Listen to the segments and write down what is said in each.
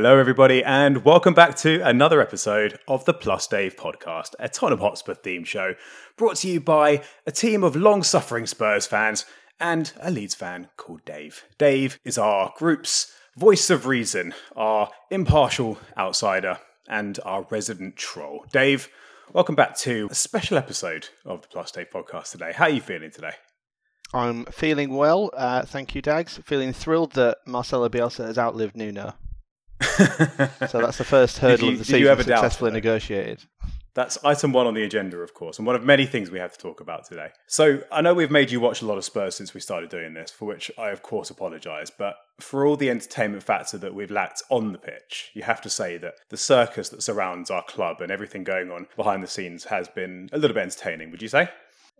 Hello, everybody, and welcome back to another episode of the Plus Dave podcast, a Tottenham Hotspur theme show brought to you by a team of long suffering Spurs fans and a Leeds fan called Dave. Dave is our group's voice of reason, our impartial outsider, and our resident troll. Dave, welcome back to a special episode of the Plus Dave podcast today. How are you feeling today? I'm feeling well, uh, thank you, Dags. Feeling thrilled that Marcelo Bielsa has outlived Nuno. So that's the first hurdle you- of the season ever successfully negotiated. That's item one on the agenda, of course, and one of many things we have to talk about today. So, I know we've made you watch a lot of Spurs since we started doing this, for which I, of course, apologise. But for all the entertainment factor that we've lacked on the pitch, you have to say that the circus that surrounds our club and everything going on behind the scenes has been a little bit entertaining, would you say?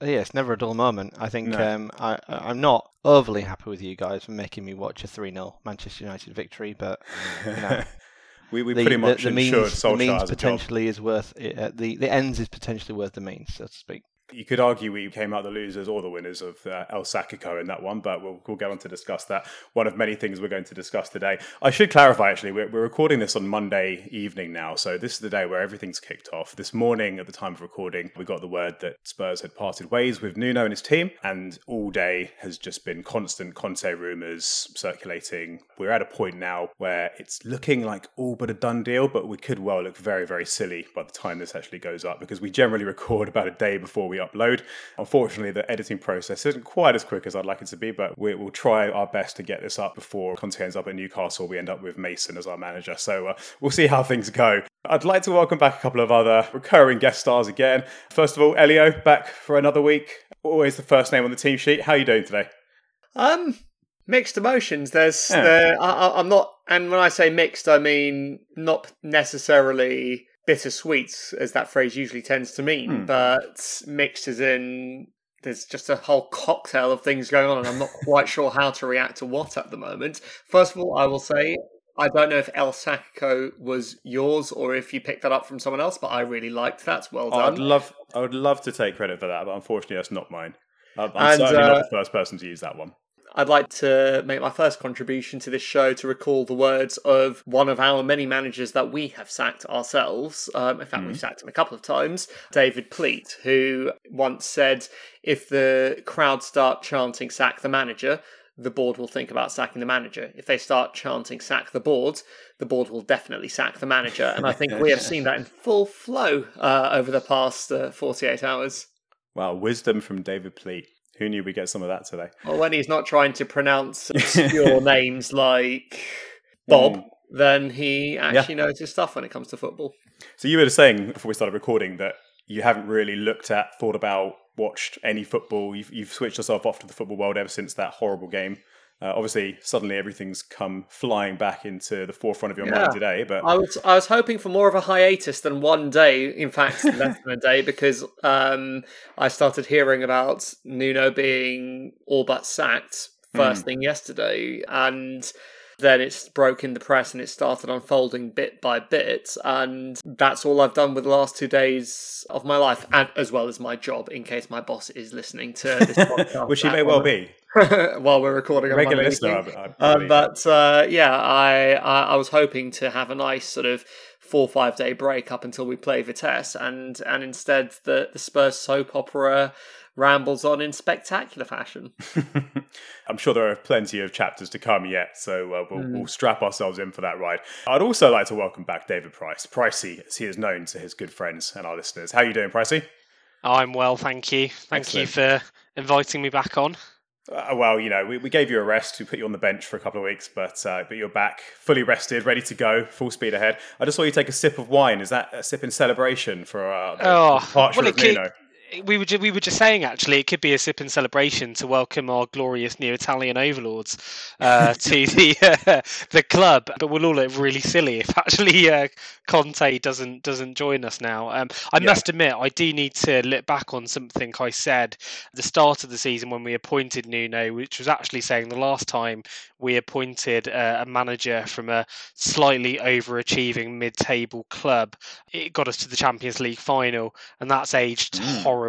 Uh, Yeah, it's never a dull moment. I think No. um, I, I'm not overly happy with you guys for making me watch a 3 0 Manchester United victory, but you know, we we the, pretty much the, ensured means, the means has a job. potentially is worth it, uh, the the ends is potentially worth the means, so to speak. You could argue we came out the losers or the winners of uh, El Sacico in that one, but we'll, we'll go on to discuss that. One of many things we're going to discuss today. I should clarify, actually, we're, we're recording this on Monday evening now, so this is the day where everything's kicked off. This morning, at the time of recording, we got the word that Spurs had parted ways with Nuno and his team, and all day has just been constant Conte rumours circulating. We're at a point now where it's looking like all but a done deal, but we could well look very, very silly by the time this actually goes up because we generally record about a day before we upload. Unfortunately, the editing process isn't quite as quick as I'd like it to be, but we will try our best to get this up before Conte ends up at Newcastle. We end up with Mason as our manager. So uh, we'll see how things go. I'd like to welcome back a couple of other recurring guest stars again. First of all, Elio, back for another week. Always the first name on the team sheet. How are you doing today? Um, mixed emotions. There's, Yeah. there, I, I- I'm not, and when I say mixed, I mean not necessarily bittersweet, as that phrase usually tends to mean, Hmm. but mixed as in there's just a whole cocktail of things going on, and I'm not quite sure how to react to what at the moment. First of all, I will say. I don't know if El Sacico was yours or if you picked that up from someone else, but I really liked that. Well done. I'd love, I would love to take credit for that, but unfortunately, that's not mine. I'm, I'm And, certainly uh, not the first person to use that one. I'd like to make my first contribution to this show to recall the words of one of our many managers that we have sacked ourselves. Um, in fact, we've sacked him a couple of times, David Pleat, who once said, If the crowd start chanting sack the manager, the board will think about sacking the manager. If they start chanting sack the board, the board will definitely sack the manager. And I think we have seen that in full flow uh, over the past uh, 48 hours. Wow, wisdom from David Pleat. Who knew we'd get some of that today? Well, when he's not trying to pronounce obscure names like Bob, Mm. then he actually knows his stuff when it comes to football. So you were saying before we started recording that you haven't really looked at, thought about, watched any football. You've, you've switched yourself off to the football world ever since that horrible game. Uh, obviously, suddenly everything's come flying back into the forefront of your Yeah. mind today. But I was I was hoping for more of a hiatus than one day. In fact, less than a day because um, I started hearing about Nuno being all but sacked first thing yesterday, and then it's broke in the press and it started unfolding bit by bit, and that's all I've done with the last two days of my life, and as well as my job. In case my boss is listening to this podcast, which he at may well moment. be. while we're recording. on Regular Monday listener, evening. I, I Um, but uh, yeah, I, I I was hoping to have a nice sort of four or five day break up until we play Vitesse, and and instead the the Spurs soap opera rambles on in spectacular fashion. I'm sure there are plenty of chapters to come yet, so uh, we'll, Mm. we'll strap ourselves in for that ride. I'd also like to welcome back David Price, Pricey, as he is known to his good friends and our listeners. How are you doing, Pricey? I'm well, thank you. Thank you for inviting me back on. Uh, well, you know, we, we gave you a rest. We put you on the bench for a couple of weeks, but uh, but you're back, fully rested, ready to go, full speed ahead. I just saw you take a sip of wine. Is that a sip in celebration for uh, the Oh, departure well, of it Nuno? We were ju- we were just saying actually it could be a sip in celebration to welcome our glorious new Italian overlords uh, to the uh, the club, but we'll all look really silly if actually uh, Conte doesn't doesn't join us now. Um, I Yeah. must admit I do need to look back on something I said at the start of the season when we appointed Nuno, which was actually saying the last time we appointed uh, a manager from a slightly overachieving mid-table club, it got us to the Champions League final, and that's aged Mm. horribly.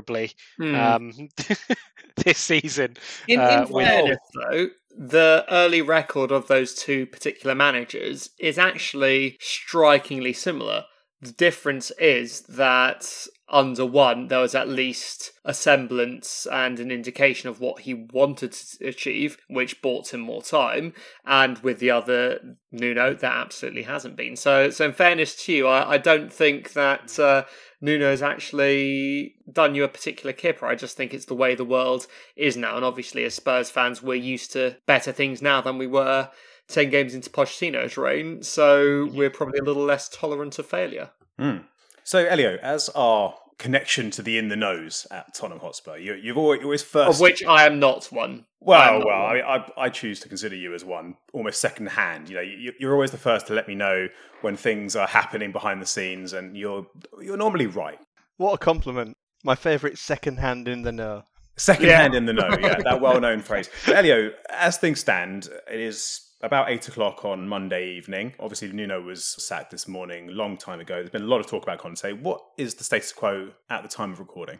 Hmm. Um, this season. In, uh, in fairness, though, the early record of those two particular managers is actually strikingly similar. The difference is that under one, there was at least a semblance and an indication of what he wanted to achieve, which bought him more time. And with the other Nuno, that absolutely hasn't been. So, so in fairness to you, I, I don't think that uh, Nuno's actually done you a particular kipper. I just think it's the way the world is now. And obviously, as Spurs fans, we're used to better things now than we were 10 games into Pochettino's reign. So we're probably a little less tolerant of failure. Mm. So, Elio, as our connection to the in the nose at Tottenham Hotspur, you, you've always, always first. Of which I am not one. Well, not well, one. I, mean, I, I choose to consider you as one almost second hand. You know, you, you're always the first to let me know when things are happening behind the scenes, and you're you're normally right. What a compliment. My favourite second hand in the know. Second Yeah. hand in the know, yeah, that well known phrase. Elio, as things stand, it is about eight o'clock on Monday evening. Obviously, Nuno was sacked this morning, long time ago. There's been a lot of talk about Conte. What is the status quo at the time of recording?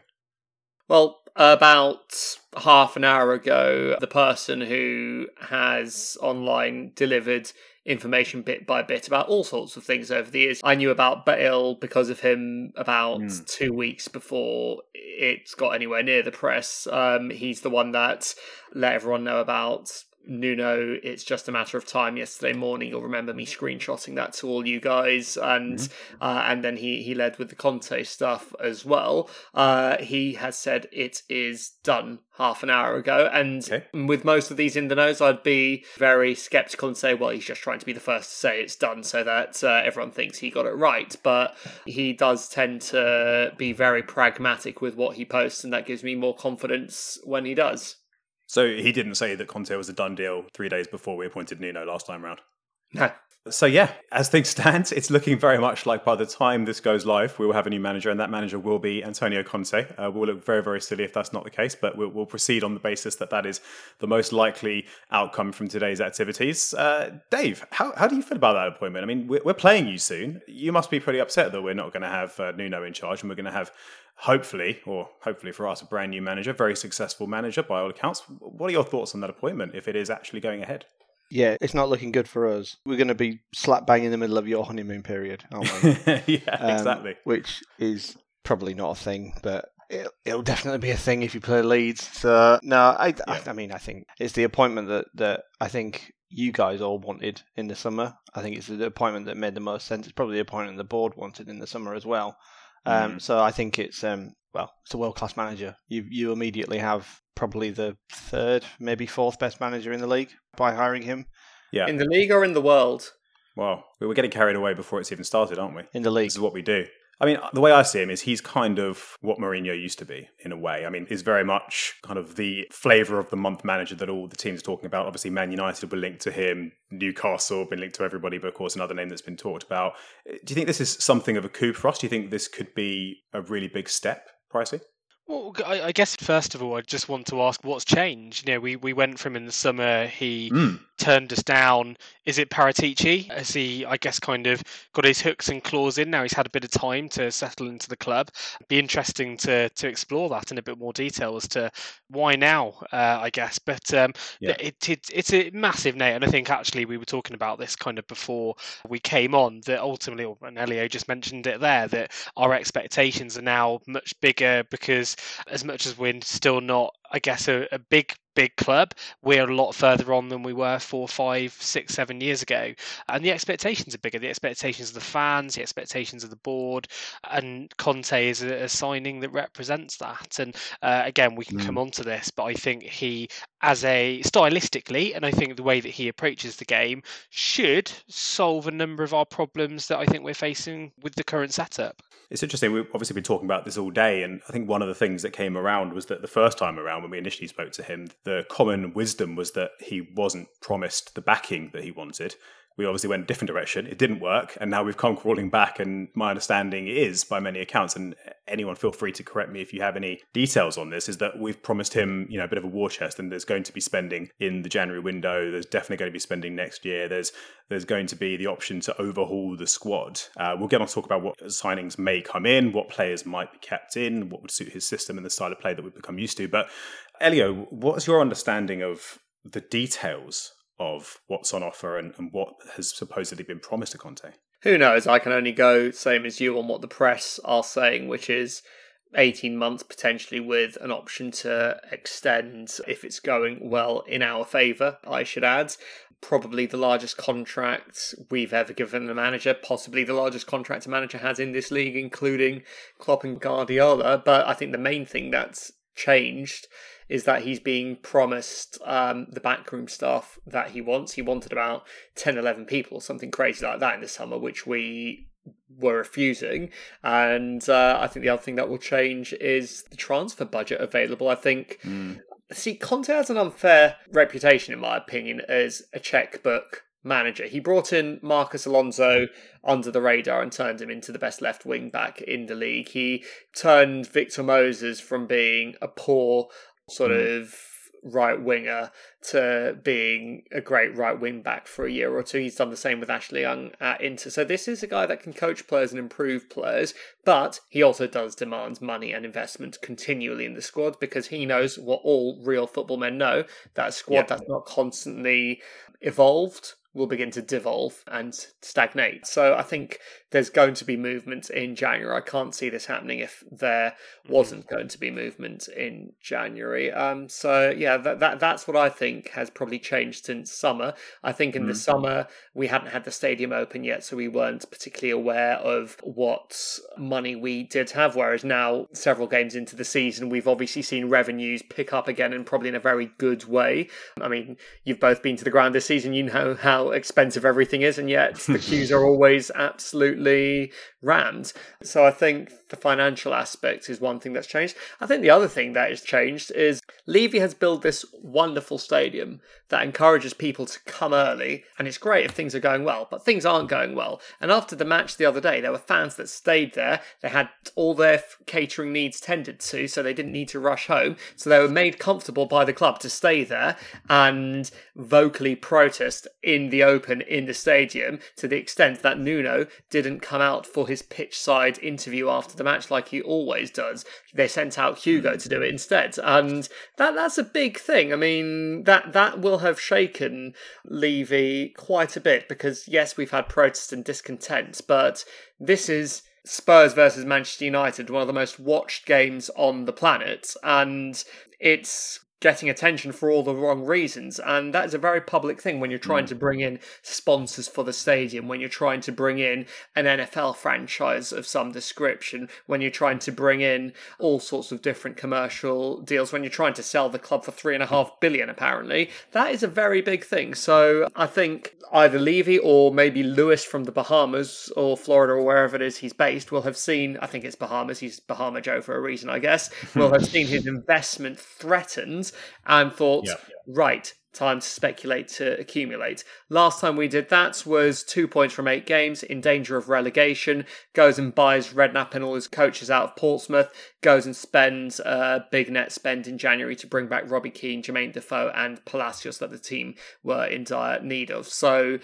Well, about half an hour ago, the person who has online delivered information bit by bit about all sorts of things over the years. I knew about Bale because of him about Mm. two weeks before it got anywhere near the press. Um, he's the one that let everyone know about Nuno. It's just a matter of time. Yesterday morning, you'll remember me screenshotting that to all you guys, and uh, and then he he led with the Conte stuff as well. Uh, he has said it is done half an hour ago, and Okay. with most of these in the nose, I'd be very skeptical and say, well, he's just trying to be the first to say it's done, so that uh, everyone thinks he got it right. But he does tend to be very pragmatic with what he posts, and that gives me more confidence when he does. So he didn't say that Conte was a done deal three days before we appointed Nuno last time round. No. So yeah, as things stand, it's looking very much like by the time this goes live, we will have a new manager, and that manager will be Antonio Conte. Uh, we'll look very, very silly if that's not the case, but we'll, we'll proceed on the basis that that is the most likely outcome from today's activities. Uh, Dave, how, how do you feel about that appointment? I mean, we're, we're playing you soon. You must be pretty upset that we're not going to have uh, Nuno in charge, and we're going to have, hopefully, or hopefully for us, a brand new manager, very successful manager by all accounts. What are your thoughts on that appointment if it is actually going ahead? Yeah, it's not looking good for us. We're going to be slap bang in the middle of your honeymoon period, aren't we? yeah, Um, exactly. Which is probably not a thing, but it'll, it'll definitely be a thing if you play Leeds. So no, I, I, I mean, I think it's the appointment that that I think you guys all wanted in the summer. I think it's the appointment that made the most sense. It's probably the appointment the board wanted in the summer as well. Um, Mm. So I think it's um, well, it's a world class manager. You you immediately have probably the third, maybe fourth best manager in the league by hiring him Yeah. In the league or in the world? well, we were getting carried away before it's even started, aren't we? in the league. This is what we do. I mean, the way I see him is he's kind of what Mourinho used to be in a way. I mean, he's very much kind of the flavour of the month manager that all the teams are talking about. Obviously, Man United were linked to him, Newcastle been linked to everybody, but of course, another name that's been talked about. Do you think this is something of a coup for us? Do you think this could be a really big step, Pricey? Well, I, guess first of all, I just want to ask what's changed. You know, we, we went from in the summer he Mm. Turned us down. Is it Paratici? Has he, I guess, kind of got his hooks and claws in now? He's had a bit of time to settle into the club. Be interesting to to explore that in a bit more detail as to why now. Uh, I guess, but um, Yeah. it, it it's a massive name, and I think actually we were talking about this kind of before we came on. That ultimately, and Elio just mentioned it there, that our expectations are now much bigger because as much as we're still not, I guess, a, a big big club, we're a lot further on than we were four, five, six, seven years ago. And the expectations are bigger. The expectations of the fans, the expectations of the board, and Conte is a, a signing that represents that. And uh, again, we can come on to this, but I think he, as a stylistically, and I think the way that he approaches the game, should solve a number of our problems that I think we're facing with the current setup. It's interesting. We've obviously been talking about this all day, and I think one of the things that came around was that the first time around, when we initially spoke to him, the common wisdom was that he wasn't promised the backing that he wanted. We obviously went a different direction. It didn't work, and now we've come crawling back. And my understanding is, by many accounts, and anyone feel free to correct me if you have any details on this, is that we've promised him, you know, a bit of a war chest, and there's going to be spending in the January window. There's definitely going to be spending next year. There's there's going to be the option to overhaul the squad. Uh, we'll get on to talk about what signings may come in, what players might be kept in, what would suit his system and the style of play that we've become used to. But Elio, what's your understanding of the details of what's on offer and, and what has supposedly been promised to Conte? Who knows? I can only go same as you on what the press are saying, which is 18 months potentially with an option to extend if it's going well in our favour, I should add. Probably the largest contract we've ever given a manager, possibly the largest contract a manager has in this league, including Klopp and Guardiola. But I think the main thing that's changed is that he's being promised um, the backroom stuff that he wants. He wanted about 10, 11 people, something crazy like that in the summer, which we were refusing. And uh, I think the other thing that will change is the transfer budget available. I think. Mm. See, Conte has an unfair reputation, in my opinion, as a checkbook manager. He brought in Marcos Alonso under the radar and turned him into the best left wing back in the league. He turned Victor Moses from being a poor sort mm. of right winger to being a great right wing back for a year or two. He's done the same with Ashley Young at Inter. So this is a guy that can coach players and improve players, but he also does demand money and investment continually in the squad because he knows what all real football men know that a squad that's not constantly evolved will begin to devolve and stagnate. So I think there's going to be movement in January. I can't see this happening if there wasn't going to be movement in January. Um, so yeah, that, that that's what I think has probably changed since summer. I think in mm. the summer we hadn't had the stadium open yet, so we weren't particularly aware of what money we did have. Whereas now, several games into the season, we've obviously seen revenues pick up again, and probably in a very good way. I mean, you've both been to the ground this season. You know how expensive everything is, and yet the queues are always absolutely absolutely rammed. So I think the financial aspect is one thing that's changed. I think the other thing that has changed is Levy has built this wonderful stadium that encourages people to come early, and it's great if things are going well, but things aren't going well. And after the match the other day, there were fans that stayed there. They had all their catering needs tended to, so they didn't need to rush home. So they were made comfortable by the club to stay there and vocally protest in the open in the stadium to the extent that Nuno didn't come out for his pitch side interview after the the match like he always does. They sent out Hugo to do it instead, and that that's a big thing. I mean, that that will have shaken Levy quite a bit because yes, we've had protests and discontent, but this is Spurs versus Manchester United, one of the most watched games on the planet, and it's getting attention for all the wrong reasons. And that is a very public thing when you're trying mm. to bring in sponsors for the stadium, when you're trying to bring in an NFL franchise of some description, when you're trying to bring in all sorts of different commercial deals, when you're trying to sell the club for three and a half billion, apparently. That is a very big thing. So I think either Levy or maybe Lewis from the Bahamas or Florida or wherever it is he's based will have seen, I think it's Bahamas, he's Bahama Joe for a reason, I guess, will have seen his investment threatened and thought, yeah, right, time to speculate to accumulate. Last time we did that was two points from eight games, in danger of relegation. Goes and buys Redknapp and all his coaches out of Portsmouth. Goes and spends a big net spend in January to bring back Robbie Keane, Jermaine Defoe, and Palacios that the team were in dire need of. So,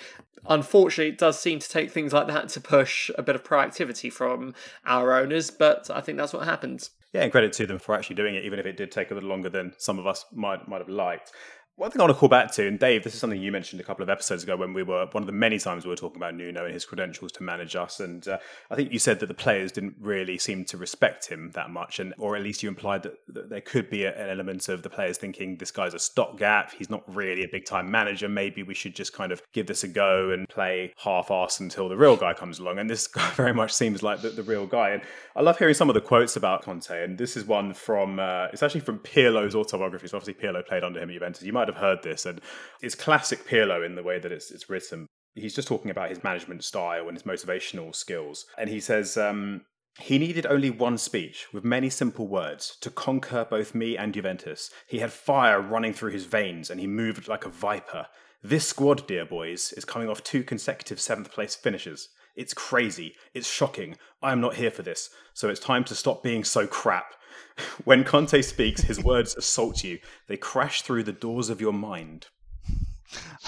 unfortunately, it does seem to take things like that to push a bit of proactivity from our owners, but I think that's what happens. Yeah, and credit to them for actually doing it, even if it did take a little longer than some of us might might have liked. One thing I want to call back to, and Dave, this is something you mentioned a couple of episodes ago when we were one of the many times we were talking about Nuno and his credentials to manage us, and uh, I think you said that the players didn't really seem to respect him that much, and or at least you implied that, that there could be a, an element of the players thinking this guy's a stopgap, he's not really a big time manager. Maybe we should just kind of give this a go and play half-ass until the real guy comes along. And this guy very much seems like the, the real guy. And I love hearing some of the quotes about Conte, and this is one from uh, it's actually from Pirlo's autobiography. So obviously Pirlo played under him at Juventus. You might have heard this and it's classic Pirlo in the way that it's, it's written. He's just talking about his management style and his motivational skills. And he says, um, he needed only one speech with many simple words to conquer both me and Juventus. He had fire running through his veins and he moved like a viper. This squad, dear boys, is coming off two consecutive seventh place finishes. It's crazy. It's shocking. I am not here for this. So it's time to stop being so crap. When Conte speaks, his words assault you. They crash through the doors of your mind.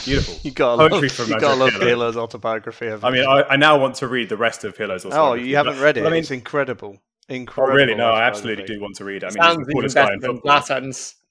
Beautiful. You got Poetry love, from you Andrew got love Pirlo. Pirlo's autobiography. I mean. I, I now want to read the rest of Pirlo's oh, you haven't read it? I mean, it's incredible. oh, Incredible. really? No, I absolutely do want to read it. I mean, he's Sounds the even coolest guy better in than football.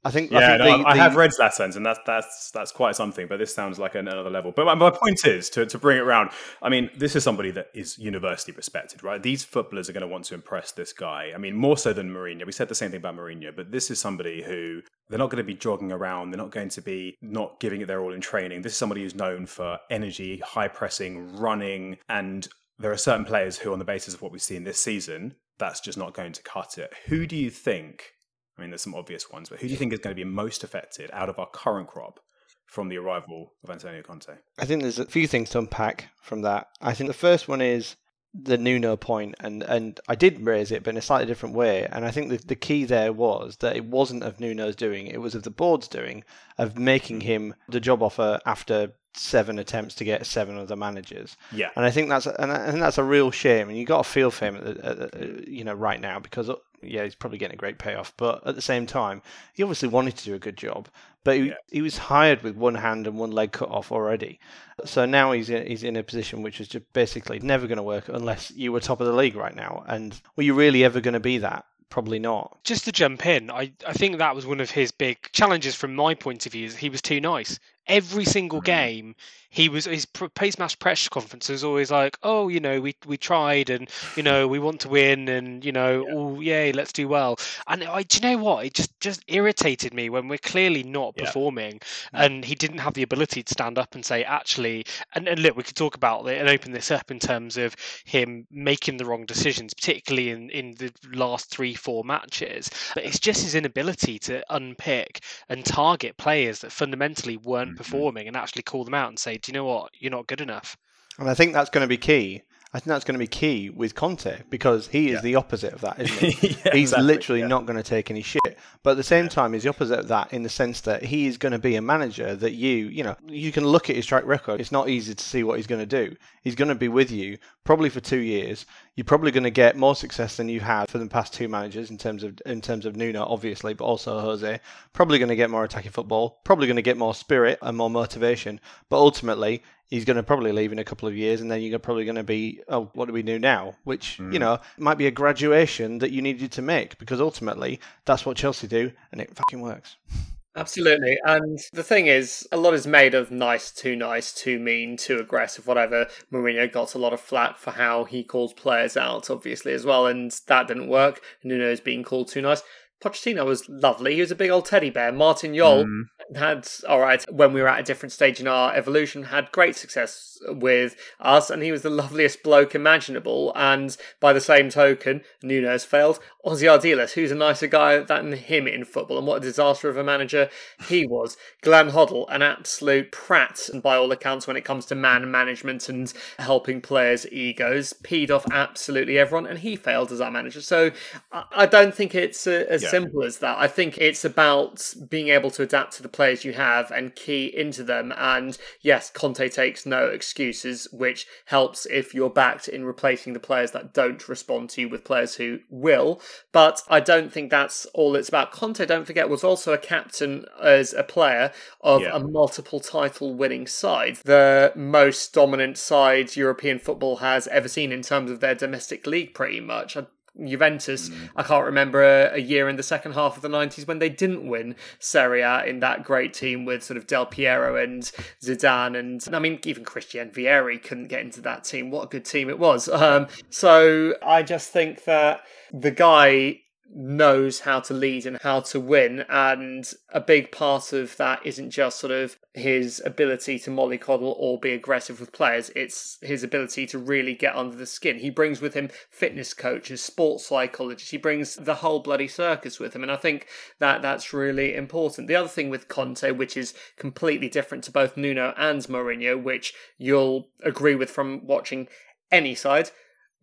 I think. Yeah, I think no, the, I the- have read Zlatan's, and that's that's that's quite something. But this sounds like another level. But my, my point is to, to bring it around. I mean, this is somebody that is universally respected, right? These footballers are going to want to impress this guy. I mean, more so than Mourinho. We said the same thing about Mourinho, but this is somebody who they're not going to be jogging around. They're not going to be not giving it their all in training. This is somebody who's known for energy, high pressing, running, and there are certain players who, on the basis of what we've seen this season, that's just not going to cut it. Who do you think? I mean, there's some obvious ones, but who do you think is going to be most affected out of our current crop from the arrival of Antonio Conte? I think there's a few things to unpack from that. I think the first one is the Nuno point, and and I did raise it, but in a slightly different way. And I think the the key there was that it wasn't of Nuno's doing; it was of the board's doing of making mm-hmm. him the job offer after seven attempts to get seven other managers. Yeah. And I think that's and I think that's a real shame. And you got to feel for him, at the, at the, you know, right now because yeah, he's probably getting a great payoff. But at the same time, he obviously wanted to do a good job. But he, Yeah. he was hired with one hand and one leg cut off already. So now he's in, he's in a position which is just basically never going to work unless you were top of the league right now. And were you really ever going to be that? Probably not. Just to jump in, I, I think that was one of his big challenges from my point of view. Is he was too nice. Every single Mhm. game, he was his pace match press conference was always like, "Oh, you know, we we tried, and you know, we want to win, and you know, Yeah. oh yay, let's do well." And I, do you know what? It just just irritated me when we're clearly not Yeah. performing, and he didn't have the ability to stand up and say, "Actually," and, and look, we could talk about it and open this up in terms of him making the wrong decisions, particularly in in the last three four matches. But it's just his inability to unpick and target players that fundamentally weren't Mhm. performing and actually call them out and say, "Do you know what? You're not good enough." And I think that's going to be key. I think that's going to be key with Conte because he is Yeah. the opposite of that, isn't he? Yeah, he's exactly, literally yeah. not going to take any shit. But at the same time, he's the opposite of that in the sense that he is going to be a manager that you, you know, you can look at his track record. It's not easy to see what he's going to do. He's going to be with you probably for two years. You're probably going to get more success than you've had for the past two managers in terms of in terms of Nuno, obviously, but also Jose. Probably going to get more attacking football. Probably going to get more spirit and more motivation. But ultimately, he's going to probably leave in a couple of years, and then you're probably going to be, oh, what do we do now? Which Mm. you know might be a graduation that you needed to make because ultimately that's what Chelsea do, and it fucking works. Absolutely. And the thing is, a lot is made of nice, too nice, too mean, too aggressive, whatever. Mourinho got a lot of flack for how he calls players out, obviously, as well, and that didn't work. Nuno's being called too nice. Pochettino was lovely. He was a big old teddy bear. Martin Jol Mm. had, all right, when we were at a different stage in our evolution, had great success with us, and he was the loveliest bloke imaginable. And by the same token, Nuno's failed. Ossie Ardiles, who's a nicer guy than him in football, and what a disaster of a manager he was. Glenn Hoddle, an absolute prat, and by all accounts, when it comes to man management and helping players' egos, peed off absolutely everyone, and he failed as our manager. So I don't think it's uh, as Yeah. simple as that. I think it's about being able to adapt to the players you have and key into them. And yes, Conte takes no excuses, which helps if you're backed in replacing the players that don't respond to you with players who will. But I don't think that's all it's about. Conte, don't forget, was also a captain as a player of Yeah. a multiple title winning side, the most dominant side European football has ever seen in terms of their domestic league, pretty much. I Juventus, I can't remember a, a year in the second half of the 90s when they didn't win Serie A in that great team with sort of Del Piero and Zidane. And I mean, even Christian Vieri couldn't get into that team. What a good team it was. Um, so I just think that the guy knows how to lead and how to win. And a big part of that isn't just sort of his ability to mollycoddle or be aggressive with players, it's his ability to really get under the skin. He brings with him fitness coaches, sports psychologists, he brings the whole bloody circus with him. And I think that that's really important. The other thing with Conte, which is completely different to both Nuno and Mourinho, which you'll agree with from watching any side,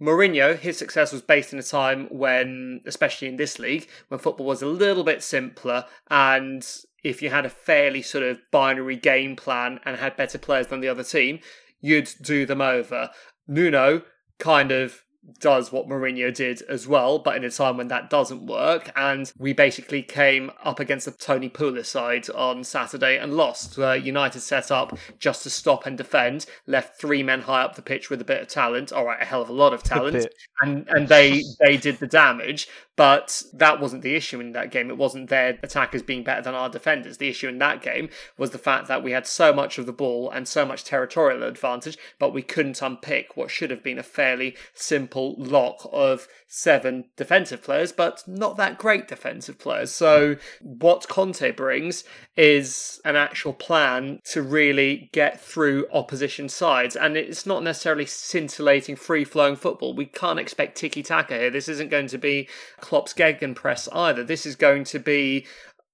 Mourinho, his success was based in a time when, especially in this league, when football was a little bit simpler and if you had a fairly sort of binary game plan and had better players than the other team, you'd do them over. Nuno kind of does what Mourinho did as well, but in a time when that doesn't work. And we basically came up against the Tony Pulis side on Saturday and lost. Uh, United set up just to stop and defend, left three men high up the pitch with a bit of talent, all right, a hell of a lot of talent, and and they they did the damage. But that wasn't the issue in that game. It wasn't their attackers being better than our defenders. The issue in that game was the fact that we had so much of the ball and so much territorial advantage, but we couldn't unpick what should have been a fairly simple lock of seven defensive players, but not that great defensive players. So, what Conte brings is an actual plan to really get through opposition sides. And it's not necessarily scintillating, free flowing football. We can't expect tiki taka here. This isn't going to be Klopp's Gegenpress either. This is going to be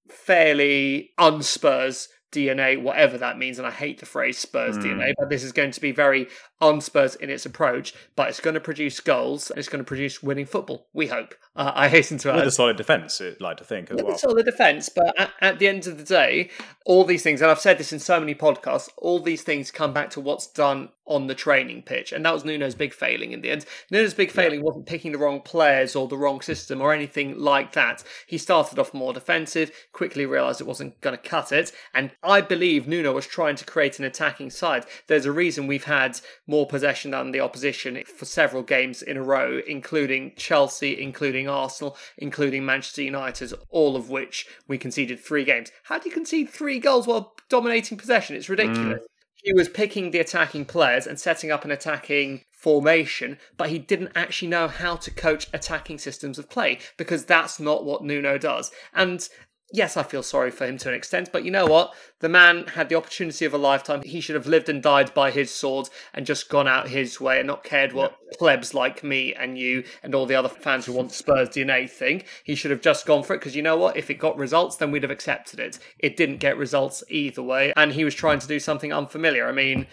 fairly unspurs DNA, whatever that means. And I hate the phrase Spurs mm. DNA, but this is going to be very on Spurs in its approach, but it's going to produce goals and it's going to produce winning football. We hope. Uh, I hasten to add. With a solid defence, I'd like to think as With well. a solid defence, but at, at, the end of the day, all these things, and I've said this in so many podcasts, all these things come back to what's done on the training pitch, and that was Nuno's big failing in the end. Nuno's big failing yeah. wasn't picking the wrong players or the wrong system or anything like that. He started off more defensive, quickly realised it wasn't going to cut it, and I believe Nuno was trying to create an attacking side. There's a reason we've had more possession than the opposition for several games in a row, including Chelsea, including Arsenal, including Manchester United, all of which we conceded three games. How do you concede three goals while dominating possession? It's ridiculous. Mm. He was picking the attacking players and setting up an attacking formation, but he didn't actually know how to coach attacking systems of play because that's not what Nuno does. And yes, I feel sorry for him to an extent, but you know what? The man had the opportunity of a lifetime. He should have lived and died by his sword and just gone out his way and not cared what yeah. plebs like me and you and all the other fans who want Spurs DNA think. He should have just gone for it because you know what? If it got results, then we'd have accepted it. It didn't get results either way, and he was trying to do something unfamiliar. I mean,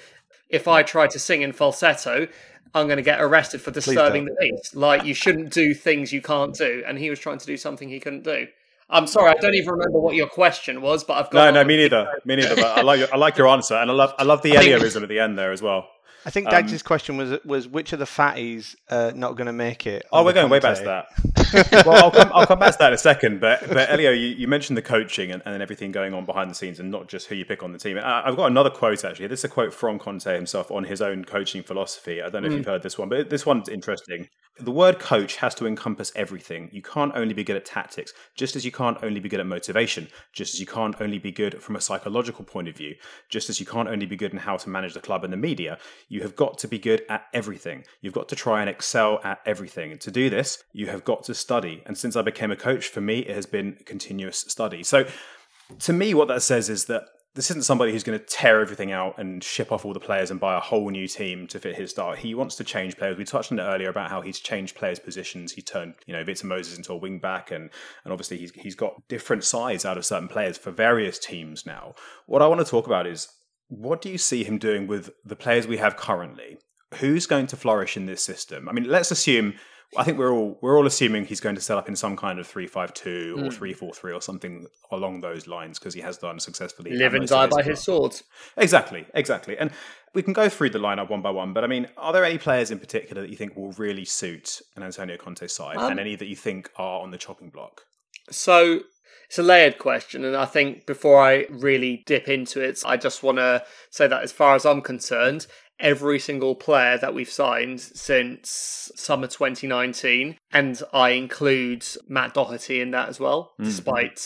if I try to sing in falsetto, I'm going to get arrested for disturbing the peace. Like, you shouldn't do things you can't do. And he was trying to do something he couldn't do. I'm sorry, I don't even remember what your question was, but I've got. No, no, me neither. Me neither. But I like your, I like your answer, and I love I love the Elioism at the end there as well. I think um, question was was which of the fatties uh, not going to make it? Oh, we're going way past that. well, I'll come, I'll come back to that in a second. But but Elio, you, you mentioned the coaching and, and everything going on behind the scenes, and not just who you pick on the team. I, have got another quote actually. This is a quote from Conte himself on his own coaching philosophy. I don't know mm. if you've heard this one, but this one's interesting. The word coach has to encompass everything. You can't only be good at tactics, just as you can't only be good at motivation, just as you can't only be good from a psychological point of view, just as you can't only be good in how to manage the club and the media. You have got to be good at everything. You've got to try and excel at everything. To do this, you have got to study. And since I became a coach, for me, it has been continuous study. So, to me, what that says is that this isn't somebody who's going to tear everything out and ship off all the players and buy a whole new team to fit his style. He wants to change players. We touched on it earlier about how he's changed players' positions. He turned, you know, Victor Moses into a wing back, and and obviously he's he's got different sides out of certain players for various teams now. What I want to talk about is what do you see him doing with the players we have currently? Who's going to flourish in this system? I mean, let's assume. I think we're all we're all assuming he's going to set up in some kind of three five two or hmm. three four three or something along those lines because he has done successfully. Live and die by his swords. Exactly, exactly. And we can go through the lineup one by one. But I mean, are there any players in particular that you think will really suit an Antonio Conte side, um, and any that you think are on the chopping block? So it's a layered question, and I think before I really dip into it, I just want to say that as far as I'm concerned, every single player that we've signed since summer 2019, and I include Matt Doherty in that as well, mm-hmm. despite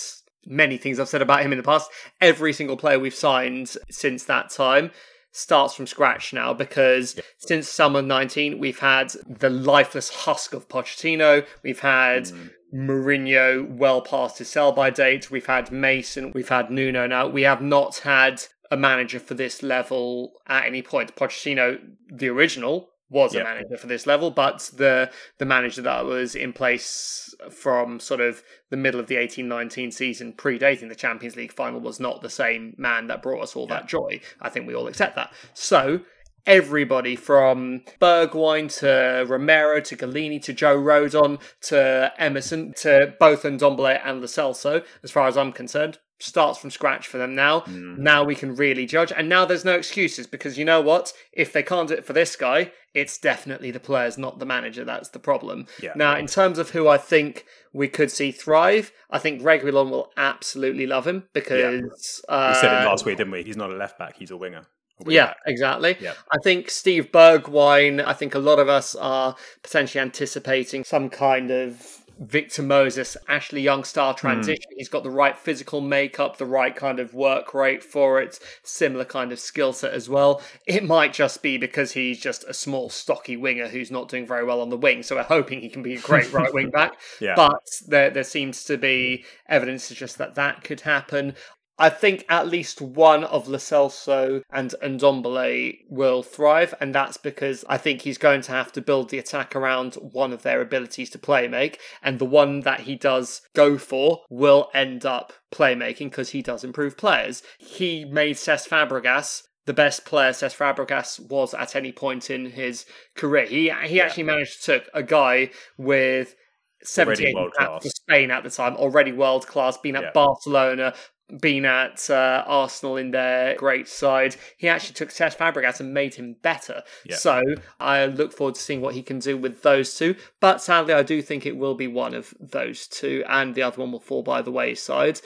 many things I've said about him in the past. Every single player we've signed since that time starts from scratch now because yep. since summer 19 we've had the lifeless husk of Pochettino we've had mm. Mourinho well past his sell by date. We've had Mason, we've had Nuno now. We have not had a manager for this level at any point. Pochettino, the original, was a manager for this level, but the the manager that was in place from sort of the middle of the 18-19 season, predating the Champions League final, was not the same man that brought us all that joy. I think we all accept that. So everybody from Bergwijn to Romero to Gollini to Joe Rodon to Emerson to both Ndombele and Lo Celso, as far as I'm concerned, starts from scratch for them now. Mm. Now we can really judge. And now there's no excuses because you know what? If they can't do it for this guy, it's definitely the players, not the manager. That's the problem. Yeah. Now, in terms of who I think we could see thrive, I think Reguilon will absolutely love him because. Uh, We said it last week, didn't we? He's not a left back; he's a winger. Yeah, back. exactly. Yeah. I think Steve Bergwijn, I think a lot of us are potentially anticipating some kind of Victor Moses, Ashley Young style hmm. transition. He's got the right physical makeup, the right kind of work rate for it, similar kind of skill set as well. It might just be because he's just a small, stocky winger who's not doing very well on the wing. So we're hoping he can be a great right wing back. Yeah. But there, there seems to be evidence to just that that could happen. I think at least one of Lo Celso and Ndombele will thrive, and that's because I think he's going to have to build the attack around one of their abilities to play make, and the one that he does go for will end up playmaking because he does improve players. He made Cesc Fabregas the best player Cesc Fabregas was at any point in his career. He he actually managed to take a guy with 78 world caps for Spain at the time, already world class, been at Yeah. Barcelona, been at uh, Arsenal in their great side. He actually took Cesc Fabregas and made him better. Yeah. So I look forward to seeing what he can do with those two. But sadly, I do think it will be one of those two, and the other one will fall by the wayside.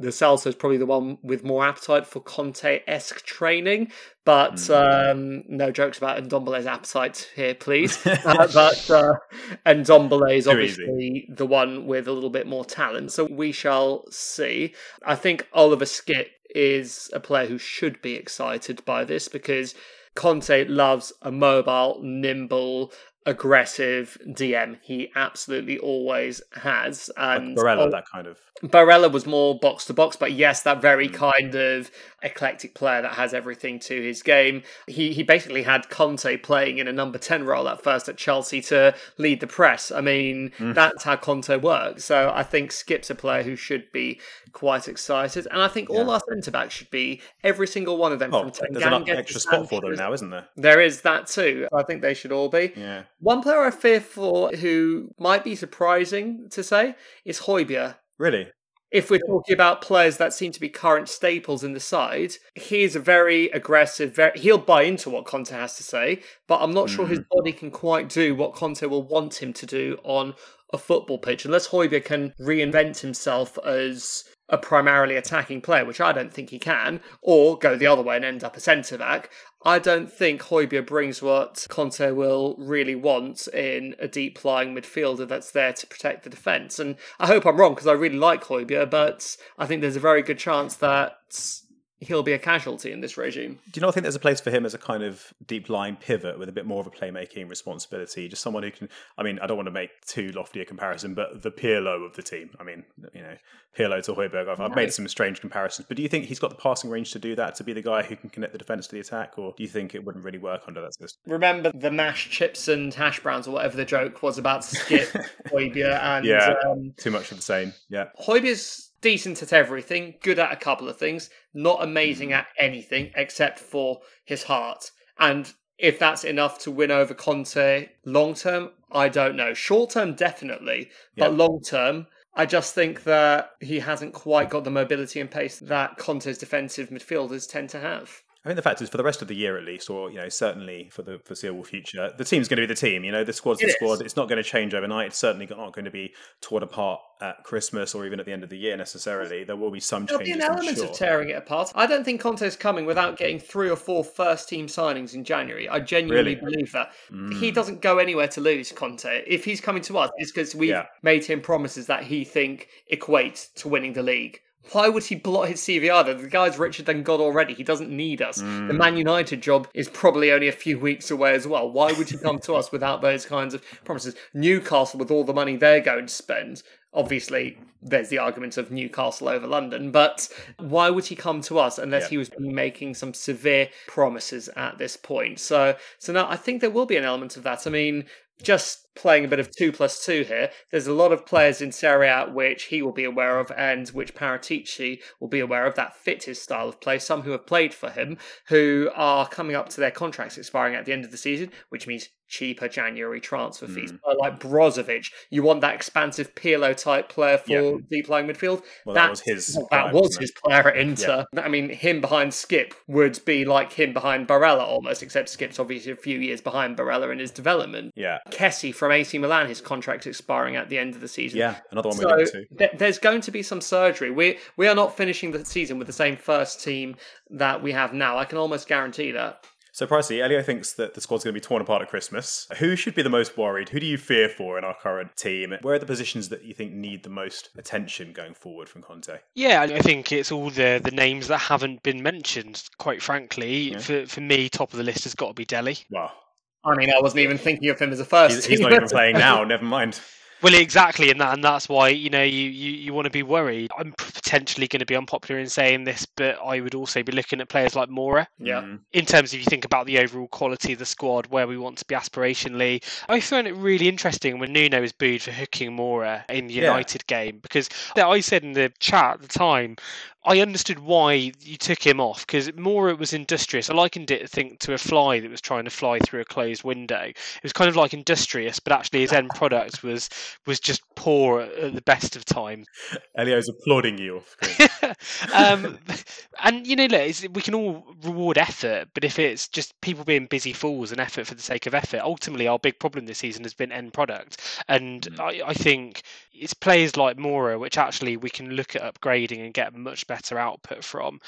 The Celso is probably the one with more appetite for Conte esque training, but Mm. um, no jokes about Ndombele's appetite here, please. uh, but uh, Ndombele is Too easy. obviously the one with a little bit more talent, so we shall see. I think Oliver Skipp is a player who should be excited by this because Conte loves a mobile, nimble, aggressive DM. He absolutely always has. And Barella, oh, that kind of. Barella was more box to box, but yes, that very Mm. kind of eclectic player that has everything to his game. He he basically had Conte playing in a number 10 role at first at Chelsea to lead the press. I mean, Mm. that's how Conte works. So I think Skipp's a player who should be quite excited. And I think all our centre backs should be, every single one of them Oh, from there's an extra spot for them now, isn't there? There is that too. I think they should all be. Yeah. One player I fear for who might be surprising to say is Højbjerg Really? if we're talking about players that seem to be current staples in the side, he's a very aggressive. Very, he'll buy into what Conte has to say, but I'm not sure his mm-hmm. body can quite do what Conte will want him to do on a football pitch, unless Højbjerg can reinvent himself as a primarily attacking player, which I don't think he can, or go the other way and end up a centre back. I don't think Højbjerg brings what Conte will really want in a deep lying midfielder that's there to protect the defence. And I hope I'm wrong because I really like Højbjerg, but I think there's a very good chance that he'll be a casualty in this regime. Do you not think there's a place for him as a kind of deep line pivot with a bit more of a playmaking responsibility? Just someone who can. I mean, I don't want to make too lofty a comparison, but the Pirlo of the team. I mean, you know, Pirlo to Højbjerg. I've, I've made some strange comparisons, but do you think he's got the passing range to do that? To be the guy who can connect the defense to the attack, or do you think it wouldn't really work under that system? Remember the mashed chips and hash browns or whatever the joke was about Skipp, Højbjerg, and Yeah. um, Too much of the same. Yeah. Højbjerg's decent at everything, good at a couple of things, not Mm. amazing at anything except for his heart. And if that's enough to win over Conte long term, I don't know. Short term, definitely, but Yeah. long term, I just think that he hasn't quite got the mobility and pace that Conte's defensive midfielders tend to have. I think the fact is, for the rest of the year at least, or you know, certainly for the foreseeable future, the team's going to be the team. You know, the squad's the It squad. is. It's not going to change overnight. It's certainly not going to be torn apart at Christmas or even at the end of the year necessarily. There will be some There'll be changes. an I'm element sure. of tearing it apart. I don't think Conte's coming without getting three or four first team signings in January. I genuinely Really? believe that. Mm. He doesn't go anywhere to lose, Conte. If he's coming to us, it's because we've Yeah. made him promises that he think equate to winning the league. Why would he blot his CV either? The guy's richer than God already. He doesn't need us. Mm. The Man United job is probably only a few weeks away as well. Why would he come to us without those kinds of promises? Newcastle, with all the money they're going to spend, obviously there's the argument of Newcastle over London, but why would he come to us unless Yeah. he was making some severe promises at this point? So, so now I think there will be an element of that. I mean, just playing a bit of two plus two here, there's a lot of players in Serie A which he will be aware of and which Paratici will be aware of that fit his style of play. Some who have played for him who are coming up to their contracts expiring at the end of the season, which means cheaper January transfer fees. Mm. Like Brozovic, you want that expansive Pirlo type player for Yeah. deep lying midfield. Well, that was his That was his player at Inter. I mean, him behind Skipp would be like him behind Barella almost, except Skipp's obviously a few years behind Barella in his development. Yeah, Kessie from AC Milan, his contract expiring at the end of the season. yeah, another one we So linked to. th- there's going to be some surgery. We we are not finishing the season with the same first team that we have now. I can almost guarantee that. So, Pricey, Elio thinks that the squad's going to be torn apart at Christmas. Who should be the most worried? Who do you fear for in our current team? Where are the positions that you think need the most attention going forward from Conte? Yeah, I think it's all the the names that haven't been mentioned. Quite frankly, Yeah. for for me, top of the list has got to be Dele. Well, I mean, I wasn't even thinking of him as a first he's, he's not even playing now. Never mind. Well, exactly, and that and that's why you know you you, you want to be worried. I'm potentially going to be unpopular in saying this, but I would also be looking at players like Moura yeah. Mm, in terms of you think about the overall quality of the squad, where we want to be aspirationally. I found it really interesting when Nuno was booed for hooking Moura in the Yeah. United game because I said in the chat at the time. I understood why you took him off because Moura was industrious. I likened it, I think, to a fly that was trying to fly through a closed window. It was kind of like industrious, but actually his end product was was just poor at, the best of times. Elio's applauding you. Um, and you know, look, we can all reward effort, but if it's just people being busy fools and effort for the sake of effort, ultimately our big problem this season has been end product. And Mm. I, I think it's players like Moura which actually we can look at upgrading and get much better output from.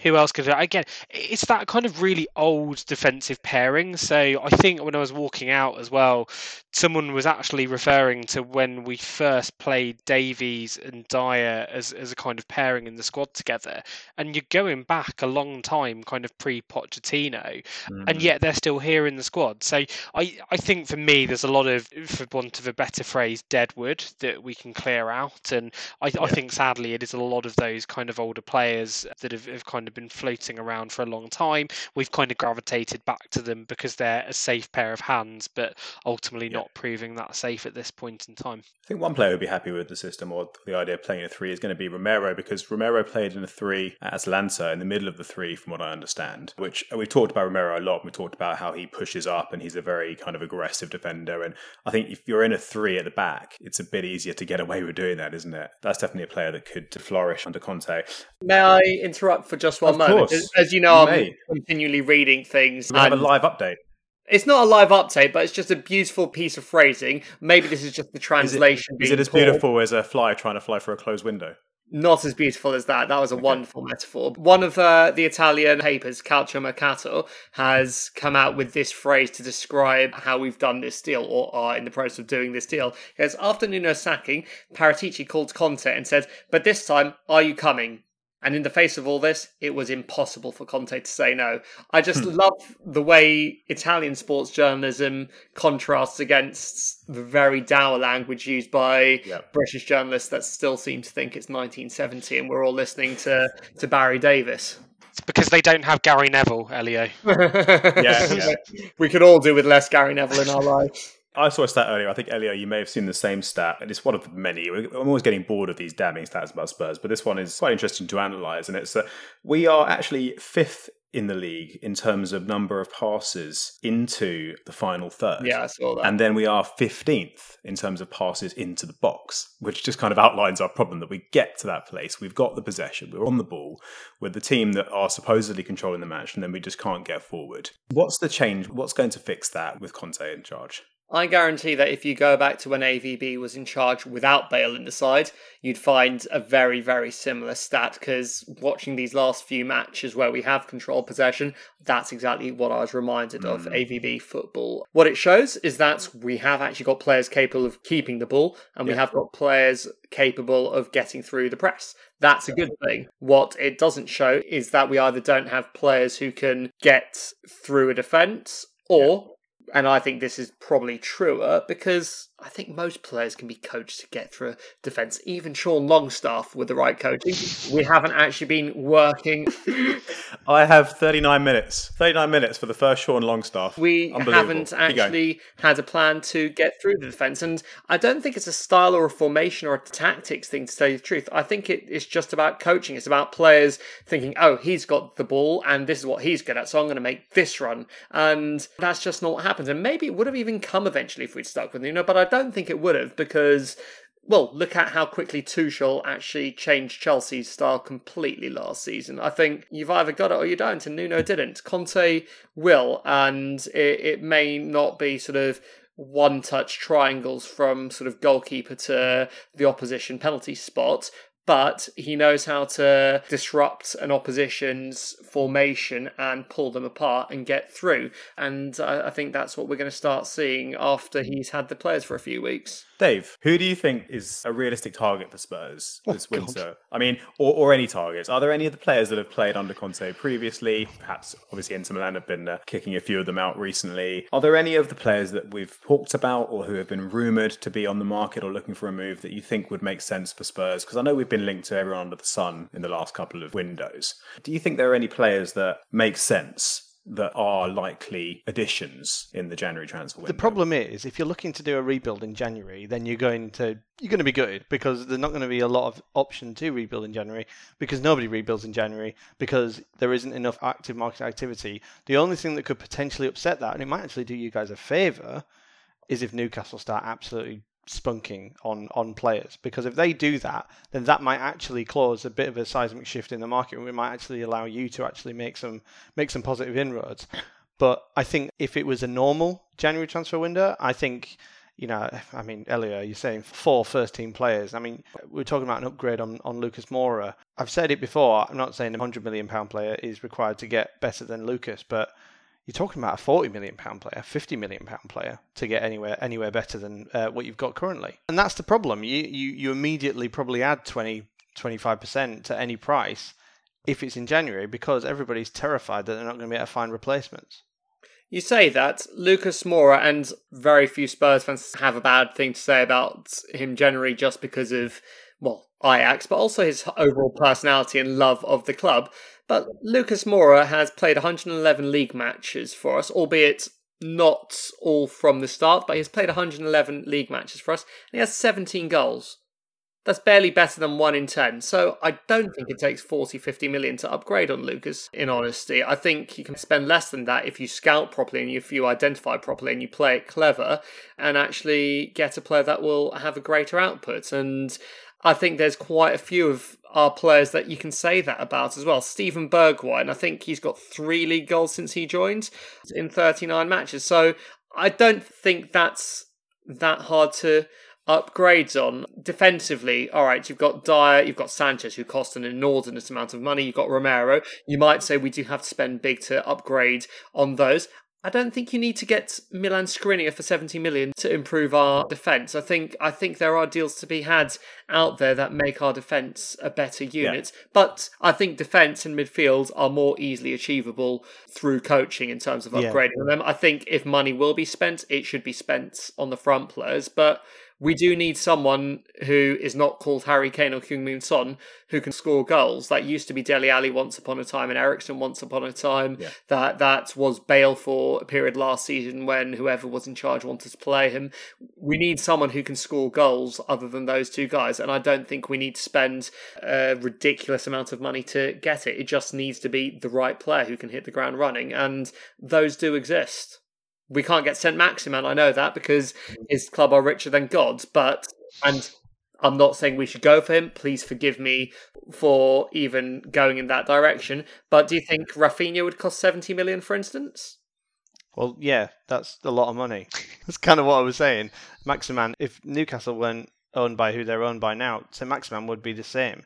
Who else could again? It's that kind of really old defensive pairing. So I think when I was walking out as well, someone was actually referring to when we first played Davies and Dier as, as a kind of pairing in the squad together. And you're going back a long time, kind of pre Pochettino, and Mm. yet they're still here in the squad. So I, I think for me, there's a lot of, for want of a better phrase, deadwood that we can clear out. And I, I think sadly it is a lot of those kind of older players that have, have kind of been floating around for a long time. We've kind of gravitated back to them because they're a safe pair of hands, but ultimately Yeah. not proving that safe at this point in time. I think one player who'd be happy with the system or the idea of playing a three is going to be Romero because Romero played in a three as Atalanta in the middle of the three, from what I understand. Which we've talked about Romero a lot. We talked about how he pushes up and he's a very kind of aggressive defender. And I think if you're in a three at the back, it's a bit easier to get away with doing that, isn't it? That's definitely a player that could flourish under Conte. May I interrupt for just one Of moment? course. As, as you know, You I'm may. continually reading things. We have a live update. it's not a live update, but it's just a beautiful piece of phrasing. Maybe this is just the Is it, translation. is it as poor. beautiful as a fly trying to fly through a closed window? Not as beautiful as that. That was a wonderful metaphor. One of uh, the Italian papers, Calcio Mercato, has come out with this phrase to describe how we've done this deal or are in the process of doing this deal. Because after Nuno's sacking, Paratici called Conte and said, But this time, are you coming? And in the face of all this, it was impossible for Conte to say no. I just hmm. love the way Italian sports journalism contrasts against the very dour language used by Yep. British journalists that still seem to think it's 1970 and we're all listening to, to Barry Davies. It's because they don't have Gary Neville, Elio. yeah. We could all do with less Gary Neville in our lives. I saw a stat earlier. I think Elio, you may have seen the same stat, and it's one of the many. I'm always getting bored of these damning stats about Spurs, but this one is quite interesting to analyse. And it's that we are actually fifth in the league in terms of number of passes into the final third. Yeah, I saw that. And then we are 15th in terms of passes into the box, which just kind of outlines our problem that we get to that place. We've got the possession, we're on the ball we're the team that are supposedly controlling the match, and then we just can't get forward. What's the change? What's going to fix that with Conte in charge? I guarantee that if you go back to when AVB was in charge without Bale in the side, you'd find a very, very similar stat. Because watching these last few matches where we have control possession, that's exactly what I was reminded of hmm. AVB football. What it shows is that we have actually got players capable of keeping the ball, and we have got players capable of getting through the press. That's a good thing. What it doesn't show is that we either don't have players who can get through a defence, or and I think this is probably truer because I think most players can be coached to get through a defence. Even Sean Longstaff with the right coaching. we haven't actually been working. I have 39 minutes. 39 minutes for the first Sean Longstaff. We haven't actually had a plan to get through the defence. And I don't think it's a style or a formation or a tactics thing to tell you the truth. I think it is just about coaching. It's about players thinking, oh, he's got the ball and this is what he's good at. So I'm going to make this run. And that's just not what happens. And maybe it would have even come eventually if we'd stuck with Nuno, but I don't think it would have because, well, look at how quickly Tuchel actually changed Chelsea's style completely last season. I think you've either got it or you don't, and Nuno didn't. Conte will, and it, it may not be sort of one touch triangles from sort of goalkeeper to the opposition penalty spot, but he knows how to disrupt an opposition's formation and pull them apart and get through. And I, I think that's what we're going to start seeing after he's had the players for a few weeks. Dave, who do you think is a realistic target for Spurs oh, this oh, winter? God. I mean, or, or any targets? Are there any of the players that have played under Conte previously? Perhaps, obviously, Inter Milan have been uh, kicking a few of them out recently. Are there any of the players that we've talked about or who have been rumoured to be on the market or looking for a move that you think would make sense for Spurs? Because I know we've been linked to everyone under the sun in the last couple of windows. Do you think there are any players that make sense that are likely additions in the January transfer window. The problem is, if you're looking to do a rebuild in January, then you're going to you're going to be good because there's not going to be a lot of option to rebuild in January because nobody rebuilds in January because there isn't enough active market activity. The only thing that could potentially upset that, and it might actually do you guys a favour, is if Newcastle start absolutely spunking on on players because if they do that, then that might actually cause a bit of a seismic shift in the market. And we might actually allow you to actually make some make some positive inroads. But I think if it was a normal January transfer window, I think you know, I mean, Elio, you're saying four first team players. I mean, we're talking about an upgrade on, on Lucas Moura. I've said it before, I'm not saying a £100 million player is required to get better than Lucas, but you're talking about a 40 million pound player, 50 million pound player to get anywhere anywhere better than uh, what you've got currently. And that's the problem. You you you immediately probably add 20 25% to any price if it's in January because everybody's terrified that they're not going to be able to find replacements. You say that Lucas Moura and very few Spurs fans have a bad thing to say about him generally just because of well Ajax, but also his overall personality and love of the club. But Lucas Moura has played 111 league matches for us, albeit not all from the start, but he's played 111 league matches for us, and he has 17 goals. That's barely better than 1 in 10. So I don't think it takes 40, 50 million to upgrade on Lucas, in honesty. I think you can spend less than that if you scout properly and if you identify properly and you play it clever and actually get a player that will have a greater output. And I think there's quite a few of our players that you can say that about as well. Steven Bergwijn, I think he's got three league goals since he joined in 39 matches. So I don't think that's that hard to upgrades on defensively. All right, you've got Dier, you've got Sanchez, who cost an inordinate amount of money. You've got Romero. You might say we do have to spend big to upgrade on those. I don't think you need to get Milan Skriniar for 70 million to improve our defence. I think I think there are deals to be had out there that make our defence a better unit. Yeah. But I think defence and midfield are more easily achievable through coaching in terms of upgrading yeah. them. I think if money will be spent, it should be spent on the front players. But we do need someone who is not called Harry Kane or Heung-min Son who can score goals. That used to be Dele Alli once upon a time and Eriksen once upon a time. Yeah. That that was Bale for a period last season when whoever was in charge wanted to play him. We need someone who can score goals other than those two guys, and I don't think we need to spend a ridiculous amount of money to get it. It just needs to be the right player who can hit the ground running, and those do exist we can't get Saint Maximin. I know that because mm. his club are richer than gods. But and I'm not saying we should go for him. Please forgive me for even going in that direction. But do you think Raphinha would cost 70 million, for instance? Well, yeah, that's a lot of money. that's kind of what I was saying. Maximin, if Newcastle weren't owned by who they're owned by now, Saint Maximin would be the same.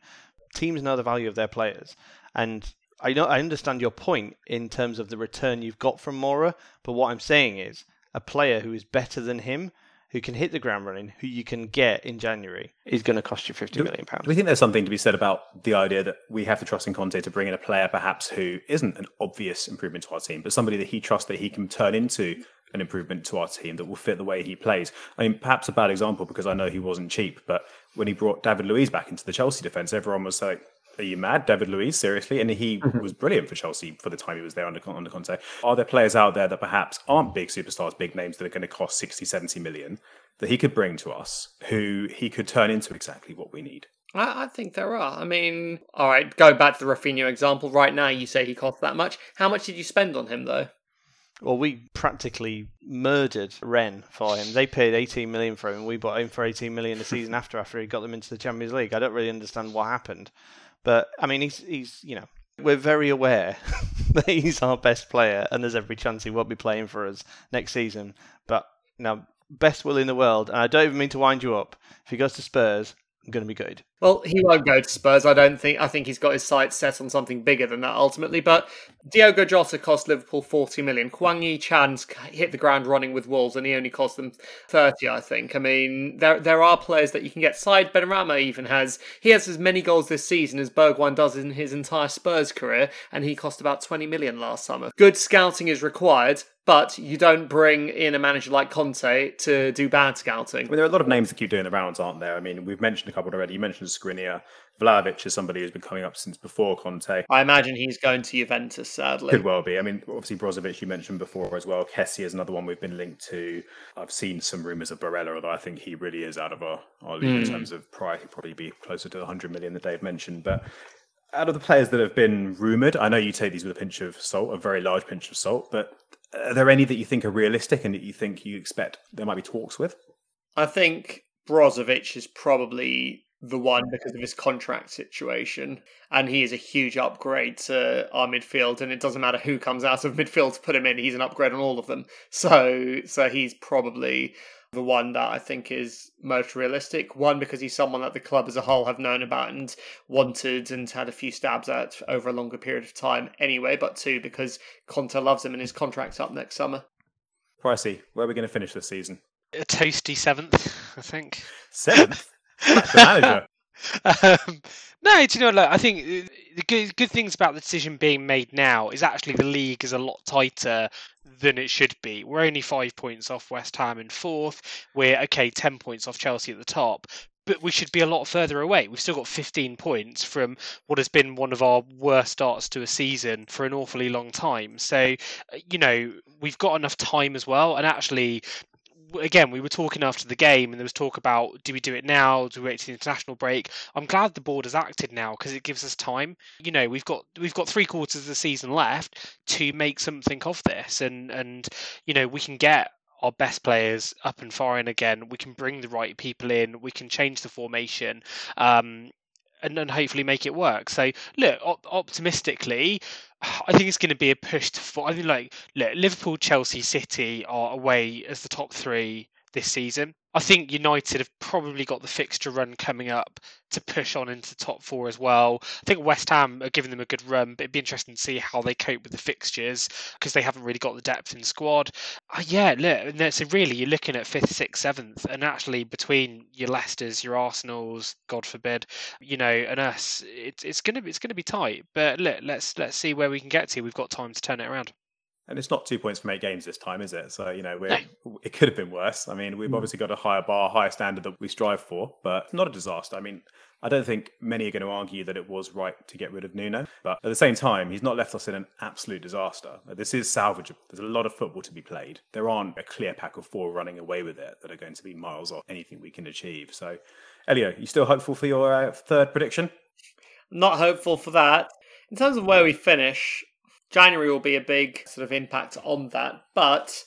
Teams know the value of their players, and I know I understand your point in terms of the return you've got from Moura, but what I'm saying is a player who is better than him, who can hit the ground running, who you can get in January, is going to cost you fifty do, million pounds. Do we think there's something to be said about the idea that we have to trust in Conte to bring in a player perhaps who isn't an obvious improvement to our team, but somebody that he trusts that he can turn into an improvement to our team that will fit the way he plays. I mean, perhaps a bad example because I know he wasn't cheap, but when he brought David Luiz back into the Chelsea defence, everyone was like, are you mad, David Luiz? Seriously? And he mm-hmm. was brilliant for Chelsea for the time he was there under, under Conte. Are there players out there that perhaps aren't big superstars, big names that are going to cost 60, 70 million that he could bring to us who he could turn into exactly what we need? I, I think there are. I mean, all right, go back to the Raphinha example. Right now, you say he cost that much. How much did you spend on him, though? Well, we practically murdered Rennes for him. They paid 18 million for him, we bought him for 18 million the season after. After he got them into the Champions League, I don't really understand what happened. But I mean, he's he's you know we're very aware that he's our best player, and there's every chance he won't be playing for us next season. But now, best will in the world, and I don't even mean to wind you up. If he goes to Spurs, going to be good. Well, he won't go to Spurs. I don't think. I think he's got his sights set on something bigger than that ultimately. But Diogo Jota cost Liverpool forty million. Hwang Hee-chan's hit the ground running with Wolves, and he only cost them thirty. I think. I mean, there there are players that you can get. Said Benrahma even has. He has as many goals this season as Bergwijn does in his entire Spurs career, and he cost about twenty million last summer. Good scouting is required, but you don't bring in a manager like Conte to do bad scouting. I mean, there are a lot of names that keep doing the rounds, aren't there? I mean, we've mentioned a couple already. You mentioned Skriniar. Vlahovic is somebody who's been coming up since before Conte. I imagine he's going to Juventus, sadly. Could well be. I mean, obviously Brozovic you mentioned before as well. Kessie is another one we've been linked to. I've seen some rumours of Barella, although I think he really is out of our, our league mm. in hmm. terms of price. He'd probably be closer to the 100 million that Dave mentioned. But out of the players that have been rumoured, I know you take these with a pinch of salt, a very large pinch of salt, but are there any that you think are realistic and that you think you expect there might be talks with? I think Brozovic is probably the one because of his contract situation. And he is a huge upgrade to our midfield. And it doesn't matter who comes out of midfield to put him in, he's an upgrade on all of them. So so he's probably the one that I think is most realistic. One, because he's someone that the club as a whole have known about and wanted and had a few stabs at over a longer period of time anyway. But two, because Conte loves him and his contract's up next summer. Pricey, where are we going to finish this season? A toasty seventh, I think. Seventh? the manager. Um, no, do you know? Look, I think the good, good things about the decision being made now is actually the league is a lot tighter than it should be. We're only five points off West Ham in fourth. We're okay, ten points off Chelsea at the top. But we should be a lot further away. We've still got 15 points from what has been one of our worst starts to a season for an awfully long time. So, uh, you know, we've got enough time as well. And actually, again, we were talking after the game, and there was talk about do we do it now? Do we wait to the international break? I'm glad the board has acted now because it gives us time. You know, we've got we've got three quarters of the season left to make something of this, and and you know we can get our best players up and firing again. We can bring the right people in. We can change the formation. Um, and, and hopefully make it work. So, look, op- optimistically, I think it's going to be a push to. For, I think like look, Liverpool, Chelsea, City are away as the top three this season. I think United have probably got the fixture run coming up to push on into the top four as well. I think West Ham are giving them a good run, but it'd be interesting to see how they cope with the fixtures because they haven't really got the depth in squad. Uh, yeah, look, so really you're looking at fifth, sixth, seventh, and actually between your Leicesters, your Arsenals, God forbid, you know, and us, it's it's gonna it's gonna be tight. But look, let's let's see where we can get to. We've got time to turn it around. And it's not two points from eight games this time, is it? So, you know, we're, no. it could have been worse. I mean, we've mm. obviously got a higher bar, higher standard that we strive for, but not a disaster. I mean, I don't think many are going to argue that it was right to get rid of Nuno. But at the same time, he's not left us in an absolute disaster. This is salvageable. There's a lot of football to be played. There aren't a clear pack of four running away with it that are going to be miles off anything we can achieve. So, Elio, you still hopeful for your uh, third prediction? Not hopeful for that. In terms of where we finish, January will be a big sort of impact on that, but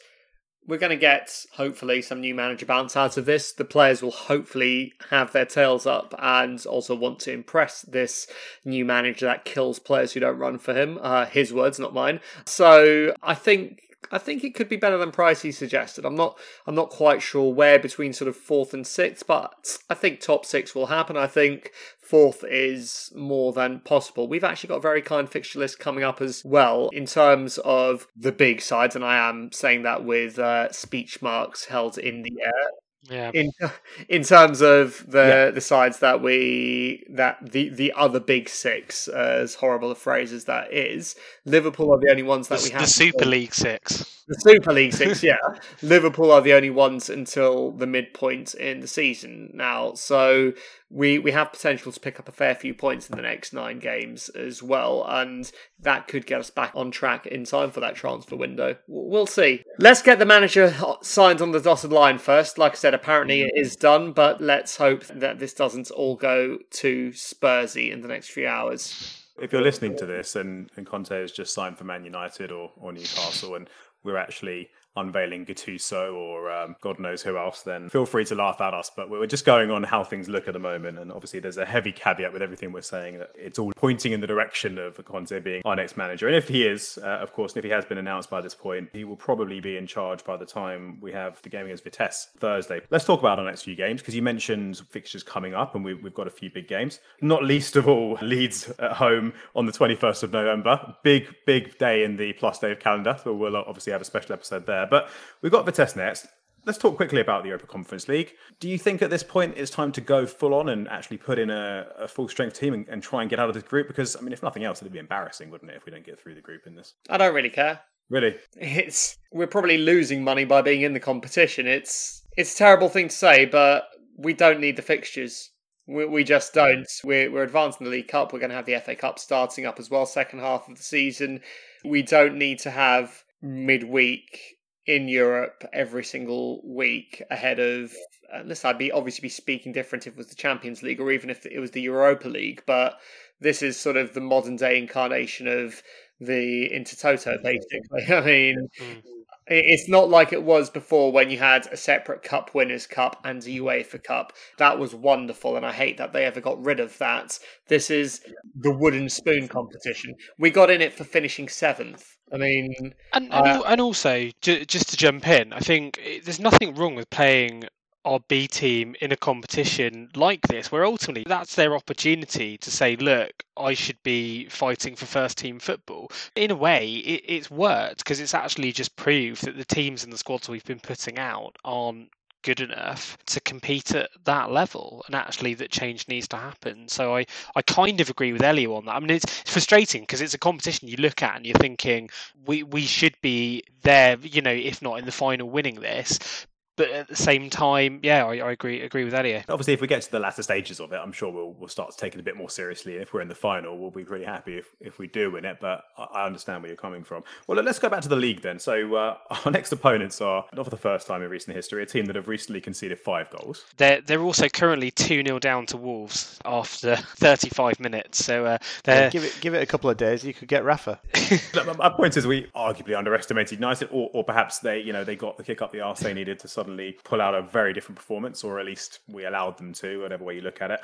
we're going to get hopefully some new manager bounce out of this. The players will hopefully have their tails up and also want to impress this new manager that kills players who don't run for him. Uh, his words, not mine. So I think I think it could be better than Pricey suggested. I'm not I'm not quite sure where between sort of fourth and sixth, but I think top six will happen. I think fourth is more than possible. We've actually got a very kind fixture list coming up as well in terms of the big sides, and I am saying that with uh, speech marks held in the air. Yeah. In in terms of the yeah. the sides that we that the the other big six, uh, as horrible a phrase as that is, Liverpool are the only ones that the, we have. The Super League six. The Super League six, yeah. Liverpool are the only ones until the midpoint in the season now, so we we have potential to pick up a fair few points in the next nine games as well, and that could get us back on track in time for that transfer window. We'll see. Let's get the manager signed on the dotted line first. Like I said, apparently it is done, but let's hope that this doesn't all go too Spursy in the next few hours. If you're listening to this and, and Conte has just signed for Man United or, or Newcastle and we're actually unveiling Gattuso or um, God knows who else, then feel free to laugh at us. But we're just going on how things look at the moment. And obviously, there's a heavy caveat with everything we're saying that it's all pointing in the direction of Conte being our next manager. And if he is, uh, of course, and if he has been announced by this point, he will probably be in charge by the time we have the game against Vitesse Thursday. Let's talk about our next few games because you mentioned fixtures coming up and we, we've got a few big games. Not least of all, Leeds at home on the 21st of November. Big, big day in the Plus day of calendar. So we'll obviously have a special episode there. But we've got Vitesse next. Let's talk quickly about the Europa Conference League. Do you think at this point it's time to go full on and actually put in a, a full strength team and, and, try and get out of this group? Because I mean, if nothing else, it'd be embarrassing, wouldn't it, if we don't get through the group in this? I don't really care. Really? It's we're probably losing money by being in the competition. It's it's a terrible thing to say, but we don't need the fixtures. We, we just don't. We're, we're advancing the League Cup. We're going to have the FA Cup starting up as well, second half of the season. We don't need to have midweek in Europe every single week ahead of unless I'd be obviously be speaking different if it was the Champions League or even if it was the Europa League, but this is sort of the modern day incarnation of the Intertoto, basically. I mean, mm. it's not like it was before when you had a separate Cup Winners' Cup and a UEFA Cup. That was wonderful, and I hate that they ever got rid of that. This is the wooden spoon competition. We got in it for finishing seventh. I mean, and and, uh, and also just to jump in, I think there's nothing wrong with playing our B team in a competition like this, where ultimately that's their opportunity to say, look, I should be fighting for first team football. In a way, it, it's worked because it's actually just proved that the teams and the squads we've been putting out aren't good enough to compete at that level and actually that change needs to happen. So i i kind of agree with elio on that. I mean it's, it's frustrating because it's a competition you look at and you're thinking we we should be there you know if not in the final winning this but at the same time, yeah, I, I, agree agree with Elio. Obviously, if we get to the latter stages of it, I'm sure we'll we'll start to take it a bit more seriously. If we're in the final, we'll be pretty happy if, if we do win it. But I, understand where you're coming from. Well, let's go back to the league then. So uh, our next opponents are not for the first time in recent history a team that have recently conceded five goals. They're they're also currently two 0 down to Wolves after 35 minutes. So uh, yeah, give it give it a couple of days, you could get Rafa. my point is, we arguably underestimated United, or, or perhaps they you know they got the kick up the arse they needed to suddenly pull out a very different performance, or at least we allowed them to, whatever way you look at it.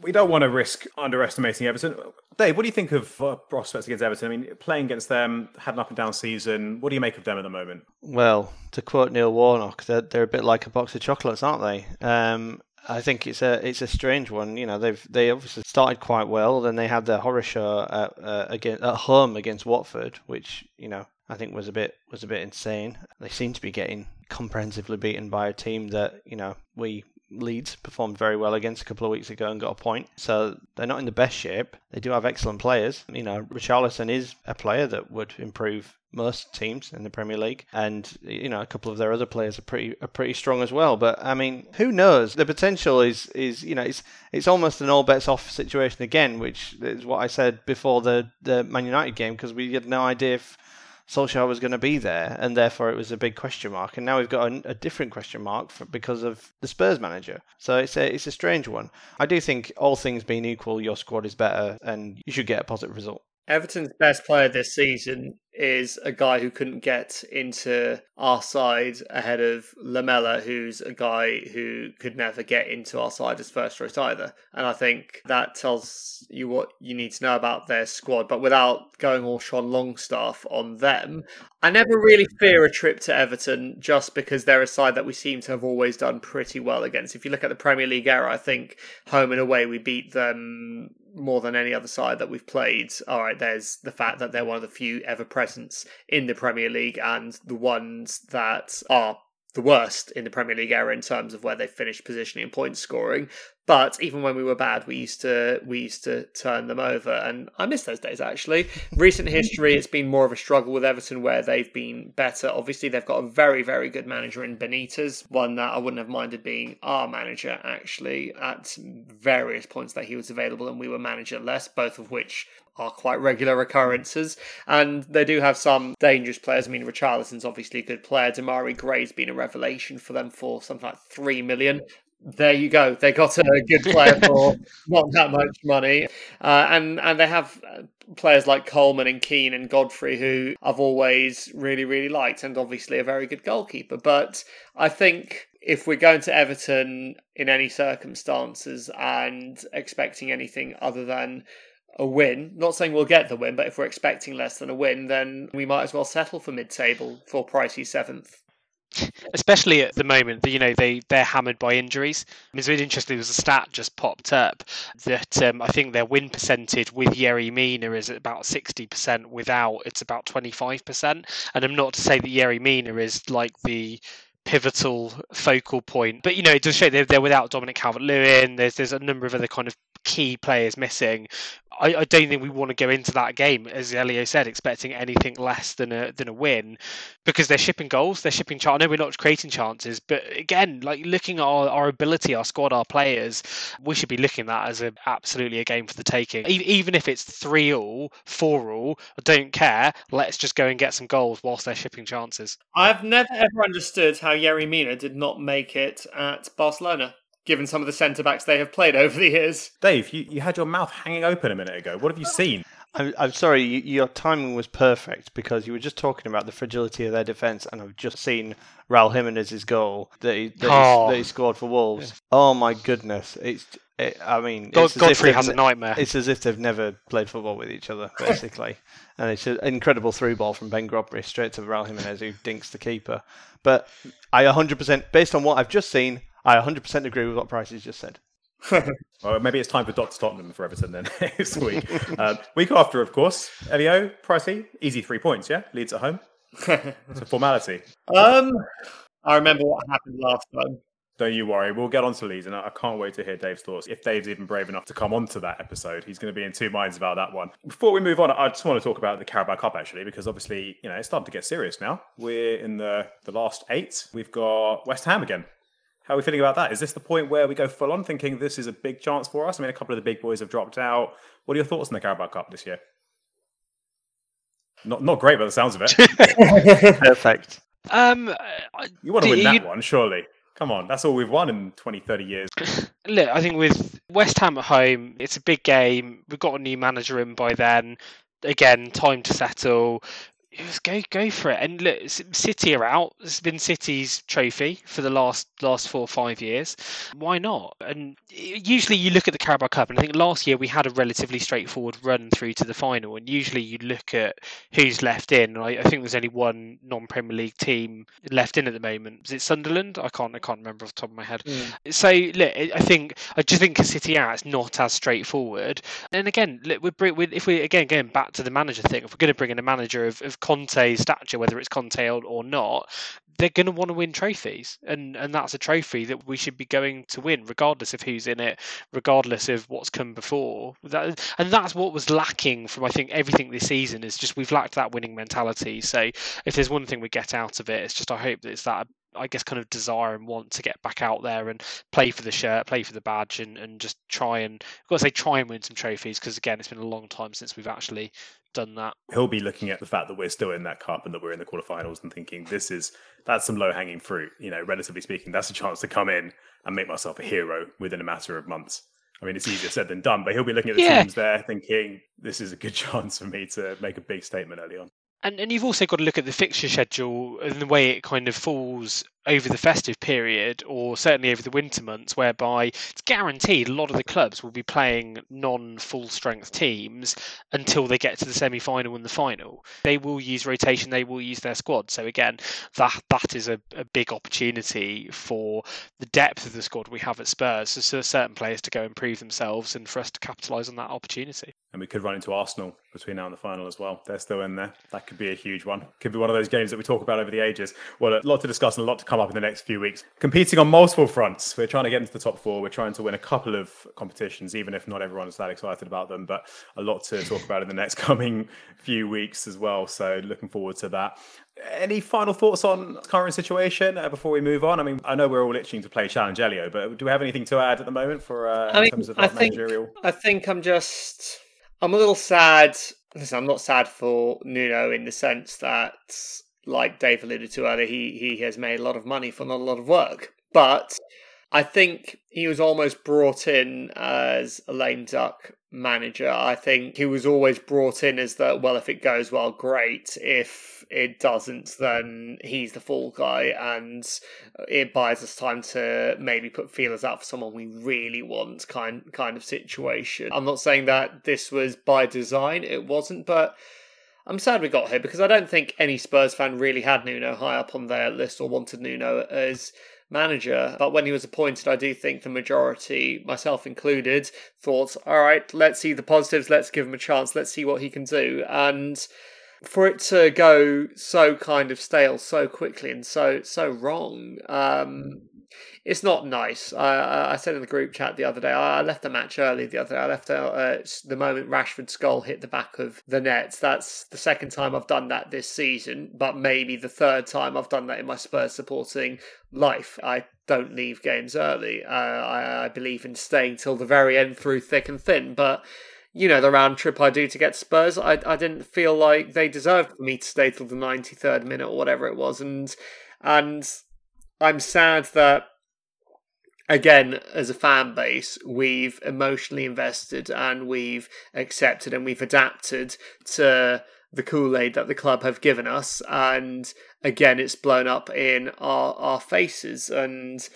We don't want to risk underestimating Everton. Dave, what do you think of uh, prospects against Everton? I mean, playing against them, had an up and down season. What do you make of them at the moment? Well, to quote Neil Warnock, they're, they're a bit like a box of chocolates, aren't they? Um, I think it's a it's a strange one. You know, they've they obviously started quite well. Then they had their horror show at, uh, against, at home against Watford, which you know I think was a bit was a bit insane. They seem to be getting comprehensively beaten by a team that you know we Leeds performed very well against a couple of weeks ago and got a point. So they're not in the best shape. They do have excellent players. You know, Richarlison is a player that would improve most teams in the Premier League, and you know a couple of their other players are pretty are pretty strong as well. But I mean, who knows? The potential is is you know it's it's almost an all bets off situation again, which is what I said before the the Man United game because we had no idea if Solskjaer was going to be there, and therefore it was a big question mark. And now we've got a, a different question mark for, because of the Spurs manager. So it's a it's a strange one. I do think all things being equal, your squad is better, and you should get a positive result. Everton's best player this season is a guy who couldn't get into our side ahead of Lamela, who's a guy who could never get into our side as first choice either. And I think that tells you what you need to know about their squad. But without going all Sean Longstaff on them, I never really fear a trip to Everton just because they're a side that we seem to have always done pretty well against. If you look at the Premier League era, I think home and away we beat them more than any other side that we've played. All right, there's the fact that they're one of the few ever present presence in the Premier League and the ones that are the worst in the Premier League era in terms of where they finished positioning and point scoring. But even when we were bad, we used to we used to turn them over, and I miss those days. Actually, recent history, it's been more of a struggle with Everton where they've been better. Obviously, they've got a very very good manager in Benitez, one that I wouldn't have minded being our manager actually at various points that he was available, and we were managerless, both of which are quite regular occurrences. And they do have some dangerous players. I mean, Richarlison's obviously a good player. Demarai Gray's been a revelation for them for something like three million. There you go. They got a good player for not that much money, uh, and and they have uh, players like Coleman and Keane and Godfrey, who I've always really really liked, and obviously a very good goalkeeper. But I think if we're going to Everton in any circumstances and expecting anything other than a win. Not saying we'll get the win, but if we're expecting less than a win, then we might as well settle for mid-table for Pricey seventh. Especially at the moment, you know they they're hammered by injuries. I mean, it's really interesting. There was a stat just popped up that um, I think their win percentage with Yerry Mina is about sixty percent. Without, it's about twenty five percent. And I'm not to say that Yerry Mina is like the pivotal focal point. But you know, it does show they're, they're without Dominic Calvert-Lewin. There's there's a number of other kind of key players missing. I, I, don't think we want to go into that game, as Elio said, expecting anything less than a than a win, because they're shipping goals, they're shipping. Ch- I know we're not creating chances, but again, like looking at our, our ability, our squad, our players, we should be looking at that as a, absolutely a game for the taking. E- even if it's three all, four all, I don't care. Let's just go and get some goals whilst they're shipping chances. I've never ever understood how Yerry Mina did not make it at Barcelona given some of the centre backs they have played over the years. Dave, you, you had your mouth hanging open a minute ago. What have you seen? I'm, I'm sorry, you, your timing was perfect because you were just talking about the fragility of their defence, and I've just seen Raul Jimenez's goal that he, that, oh. he, that he scored for Wolves. Yeah. Oh my goodness! It's it, I mean, God, Godfrey has a nightmare. It's as if they've never played football with each other, basically. and it's an incredible through ball from Ben Godfrey straight to Raul Jimenez, who dinks the keeper. But I 100%, based on what I've just seen, I 100% agree with what Price has just said. well, maybe it's time for Dr. Tottenham for Everton then next week. um, week after, of course, Elio, Pricey, easy three points, yeah? Leeds at home. it's a formality. Um, I remember what happened last time. Don't you worry. We'll get on to Leeds, and I can't wait to hear Dave's thoughts. If Dave's even brave enough to come onto that episode, he's going to be in two minds about that one. Before we move on, I just want to talk about the Carabao Cup actually, because obviously, you know, it's starting to get serious now. We're in the the last eight. We've got West Ham again how are we feeling about that? Is this the point where we go full on thinking this is a big chance for us? I mean, a couple of the big boys have dropped out. What are your thoughts on the Carabao Cup this year? Not not great by the sounds of it. Perfect. Um, you want to win that you... one, surely. Come on, that's all we've won in 20, 30 years. Look, I think with West Ham at home, it's a big game. We've got a new manager in by then. Again, time to settle was go go for it. And look, City are out. It's been City's trophy for the last last four or five years. Why not? And usually you look at the Carabao Cup, and I think last year we had a relatively straightforward run through to the final. And usually you look at who's left in. I, I think there's only one non-Premier League team left in at the moment. Is it Sunderland? I can't I can't remember off the top of my head. Mm. So look, I think I just think City out. It's not as straightforward. And again, look, we're, if we again going back to the manager thing, if we're going to bring in a manager of, of Conte's stature, whether it's Conte or not, they're going to want to win trophies, and and that's a trophy that we should be going to win, regardless of who's in it, regardless of what's come before. That and that's what was lacking from I think everything this season is just we've lacked that winning mentality. So if there's one thing we get out of it, it's just I hope that it's that I guess kind of desire and want to get back out there and play for the shirt, play for the badge, and, and just try and I've got to say try and win some trophies because again it's been a long time since we've actually done that. He'll be looking at the fact that we're still in that cup and that we're in the quarterfinals and thinking this is that's some low hanging fruit. You know, relatively speaking, that's a chance to come in and make myself a hero within a matter of months. I mean, it's easier said than done, but he'll be looking at the yeah. teams there thinking this is a good chance for me to make a big statement early on. And and you've also got to look at the fixture schedule and the way it kind of falls over the festive period or certainly over the winter months whereby it's guaranteed a lot of the clubs will be playing non full strength teams until they get to the semi final and the final. They will use rotation, they will use their squad. So again, that that is a, a big opportunity for the depth of the squad we have at Spurs. So, so certain players to go and prove themselves and for us to capitalise on that opportunity. And we could run into Arsenal between now and the final as well. They're still in there. That could be a huge one. Could be one of those games that we talk about over the ages. Well, a lot to discuss and a lot to come come up in the next few weeks. Competing on multiple fronts. We're trying to get into the top four. We're trying to win a couple of competitions, even if not everyone is that excited about them. But a lot to talk about in the next coming few weeks as well. So looking forward to that. Any final thoughts on current situation uh, before we move on? I mean, I know we're all itching to play Challenge Elio, but do we have anything to add at the moment for uh, in mean, terms of like, I think, managerial? I think I'm just I'm a little sad. Listen, I'm not sad for Nuno in the sense that, like Dave alluded to earlier, he he has made a lot of money for not a lot of work, but I think he was almost brought in as a lame duck manager. I think he was always brought in as that, well, if it goes well, great. If it doesn't, then he's the fall guy, and it buys us time to maybe put feelers out for someone we really want kind, kind of situation. I'm not saying that this was by design, it wasn't, but. I'm sad we got here because I don't think any Spurs fan really had Nuno high up on their list or wanted Nuno as manager. But when he was appointed, I do think the majority, myself included, thought, all right, let's see the positives, let's give him a chance, let's see what he can do. And for it to go so kind of stale so quickly and so so wrong, um, it's not nice. I, I said in the group chat the other day, I left the match early the other day. I left out uh, the moment Rashford's goal hit the back of the net. That's the second time I've done that this season, but maybe the third time I've done that in my Spurs supporting life. I don't leave games early. Uh, I, I believe in staying till the very end through thick and thin, but you know, the round trip I do to get Spurs, I, I didn't feel like they deserved me to stay till the 93rd minute or whatever it was. And, and I'm sad that again, as a fan base, we've emotionally invested and we've accepted and we've adapted to the Kool Aid that the club have given us. And again, it's blown up in our, our faces. And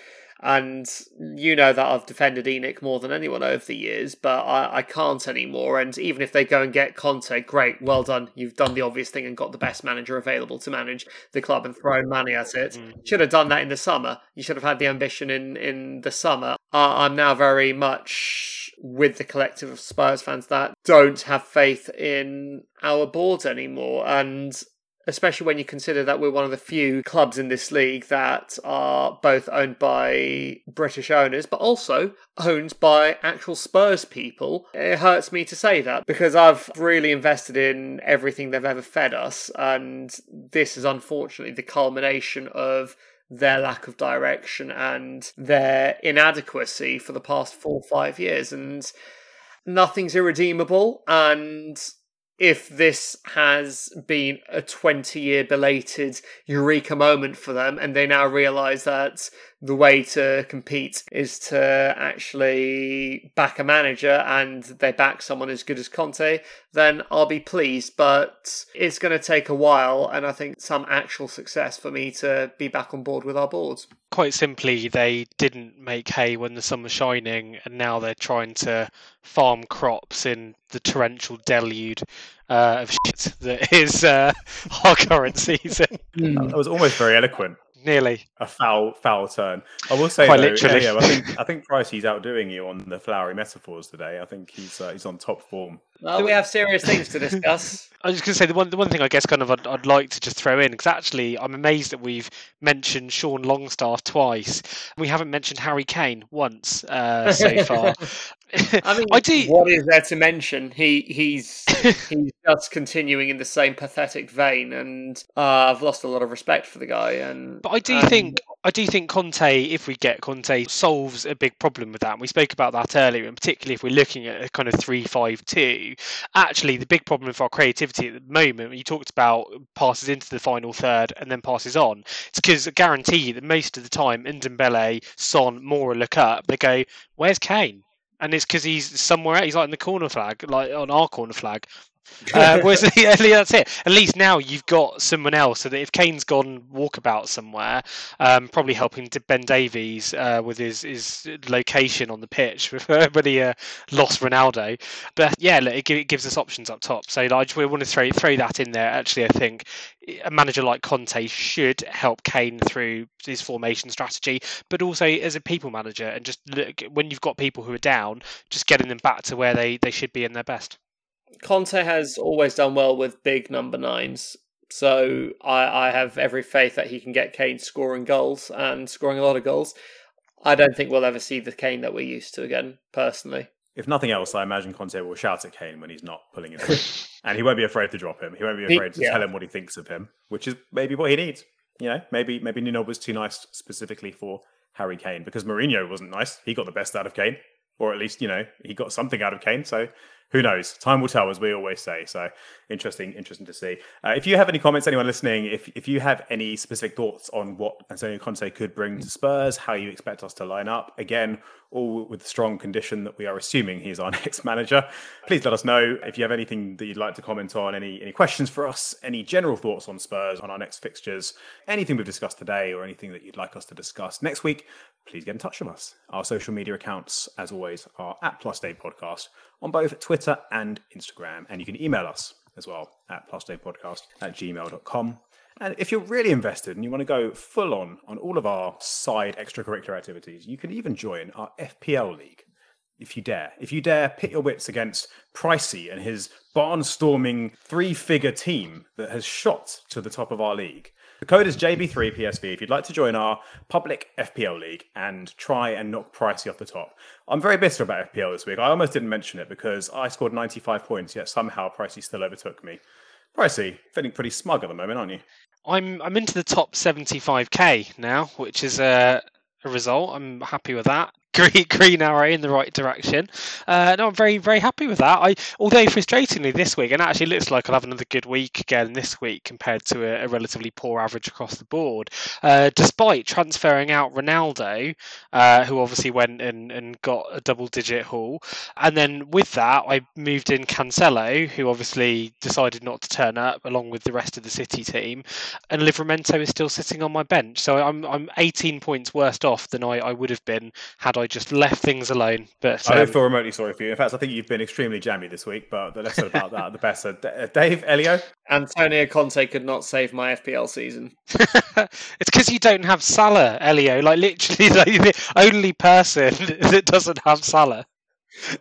and you know that I've defended ENIC more than anyone over the years, but I, I can't anymore. And even if they go and get Conte, great, well done. You've done the obvious thing and got the best manager available to manage the club and thrown money at it. Mm. Should have done that in the summer. You should have had the ambition in, in the summer. Uh, I'm now very much with the collective of Spurs fans that don't have faith in our board anymore. And especially when you consider that we're one of the few clubs in this league that are both owned by British owners, but also owned by actual Spurs people. It hurts me to say that because I've really invested in everything they've ever fed us, and this is unfortunately the culmination of their lack of direction and their inadequacy for the past four or five years. And nothing's irredeemable, and if this has been a 20 year belated eureka moment for them and they now realize that the way to compete is to actually back a manager and they back someone as good as Conte, then I'll be pleased. But it's going to take a while and I think some actual success for me to be back on board with our boards. Quite simply, they didn't make hay when the sun was shining, and now they're trying to farm crops in the torrential deluge uh, of shit that is uh, our current season. That was almost very eloquent nearly a foul foul turn. I will say, Quite though, literally. yeah, I think I think Pricey's outdoing you on the flowery metaphors today. I think he's uh, he's on top form. Well, we have serious things to discuss. I was just going to say the one the one thing I guess kind of I'd, I'd like to just throw in because actually I'm amazed that we've mentioned Sean Longstaff twice. We haven't mentioned Harry Kane once uh, so far. I mean, I do... what is there to mention? He he's he's just continuing in the same pathetic vein, and uh, I've lost a lot of respect for the guy. And but I do think I do think Conte, if we get Conte, solves a big problem with that. And we spoke about that earlier, and particularly if we're looking at a kind of three-five-two. Actually, the big problem for our creativity at the moment, you talked about passes into the final third and then passes on, it's because I guarantee that most of the time, Ndombele, Son, Moura look up, they go, "Where's Kane?" and it's because he's somewhere. Else. He's like in the corner flag, like on our corner flag. Uh, whereas that's it. At least now you've got someone else, so that if Kane's gone walkabout somewhere, um, probably helping Ben Davies uh, with his, his location on the pitch when he uh, lost Ronaldo. But yeah, look, it, gives us options up top. So like, I just want to throw throw that in there. Actually, I think a manager like Conte should help Kane through his formation strategy, but also as a people manager and just look when you've got people who are down, just getting them back to where they, they should be in their best. Conte has always done well with big number nines. So I, I have every faith that he can get Kane scoring goals and scoring a lot of goals. I don't think we'll ever see the Kane that we're used to again, personally. If nothing else, I imagine Conte will shout at Kane when he's not pulling it in. and he won't be afraid to drop him. He won't be afraid to yeah. tell him what he thinks of him, which is maybe what he needs. You know, maybe maybe Nuno was too nice specifically for Harry Kane because Mourinho wasn't nice. He got the best out of Kane, or at least, you know, he got something out of Kane. So who knows? Time will tell, as we always say. So interesting, interesting to see. Uh, if you have any comments, anyone listening, if if you have any specific thoughts on what Antonio Conte could bring to Spurs, how you expect us to line up, again, all with the strong condition that we are assuming he's our next manager. Please let us know if you have anything that you'd like to comment on, any any questions for us, any general thoughts on Spurs on our next fixtures, anything we've discussed today, or anything that you'd like us to discuss next week. Please get in touch with us. Our social media accounts, as always, are at Plus Day Podcast on both Twitter and Instagram. And you can email us as well at plusdaypodcast at gmail.com. And if you're really invested and you want to go full on on all of our side extracurricular activities, you can even join our FPL league if you dare. If you dare pit your wits against Pricey and his barnstorming three figure team that has shot to the top of our league. The code is JB3PSV if you'd like to join our public FPL league and try and knock Pricey off the top. I'm very bitter about FPL this week. I almost didn't mention it because I scored 95 points, yet somehow Pricey still overtook me. Pricey, feeling pretty smug at the moment, aren't you? I'm I'm into the top 75k now, which is a, a result. I'm happy with that green, green arrow in the right direction. Uh, no, I'm very, very happy with that. I, although frustratingly this week, and actually looks like I'll have another good week again this week compared to a, a relatively poor average across the board. Uh, despite transferring out Ronaldo, uh, who obviously went and, and got a double-digit haul, and then with that I moved in Cancelo, who obviously decided not to turn up along with the rest of the City team, and Livramento is still sitting on my bench. So I'm I'm 18 points worse off than I, I would have been had I just left things alone. But um, I don't um, feel remotely sorry for you. In fact, I think you've been extremely jammy this week. But the less said about that, the better. Uh, Dave, Elio, Antonio Conte could not save my FPL season. it's because you don't have Salah, Elio. Like literally the only person that doesn't have Salah.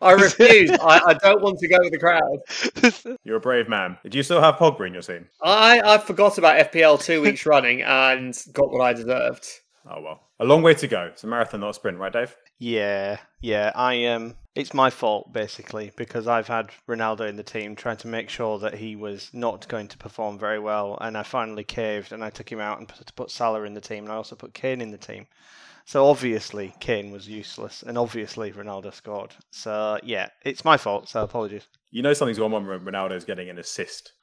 I refuse. I, I, don't want to go with the crowd. You're a brave man. Do you still have Pogba in your team? I, I forgot about FPL two weeks running and got what I deserved. Oh well, a long way to go. It's a marathon, not a sprint, right, Dave? Yeah, yeah. I um, it's my fault basically because I've had Ronaldo in the team, trying to make sure that he was not going to perform very well, and I finally caved and I took him out and put, put Salah in the team, and I also put Kane in the team. So obviously Kane was useless, and obviously Ronaldo scored. So yeah, it's my fault. So apologies. You know something's on when Ronaldo's getting an assist.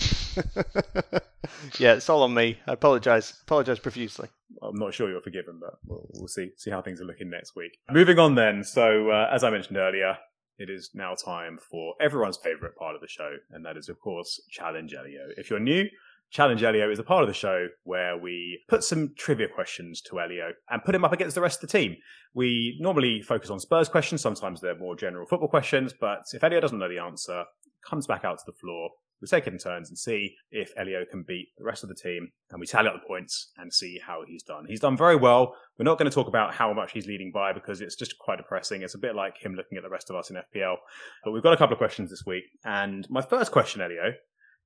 yeah, it's all on me. I apologise. Apologise profusely. I'm not sure you're forgiven, but we'll, we'll see see how things are looking next week. Moving on then. So uh, as I mentioned earlier, it is now time for everyone's favourite part of the show, and that is of course Challenge Elio. If you're new, Challenge Elio is a part of the show where we put some trivia questions to Elio and put him up against the rest of the team. We normally focus on Spurs questions, sometimes they're more general football questions, but if Elio doesn't know the answer, comes back out to the floor, we take it in turns and see if Elio can beat the rest of the team, and we tally up the points and see how he's done. He's done very well. We're not going to talk about how much he's leading by because it's just quite depressing. It's a bit like him looking at the rest of us in FPL. But we've got a couple of questions this week, and my first question, Elio,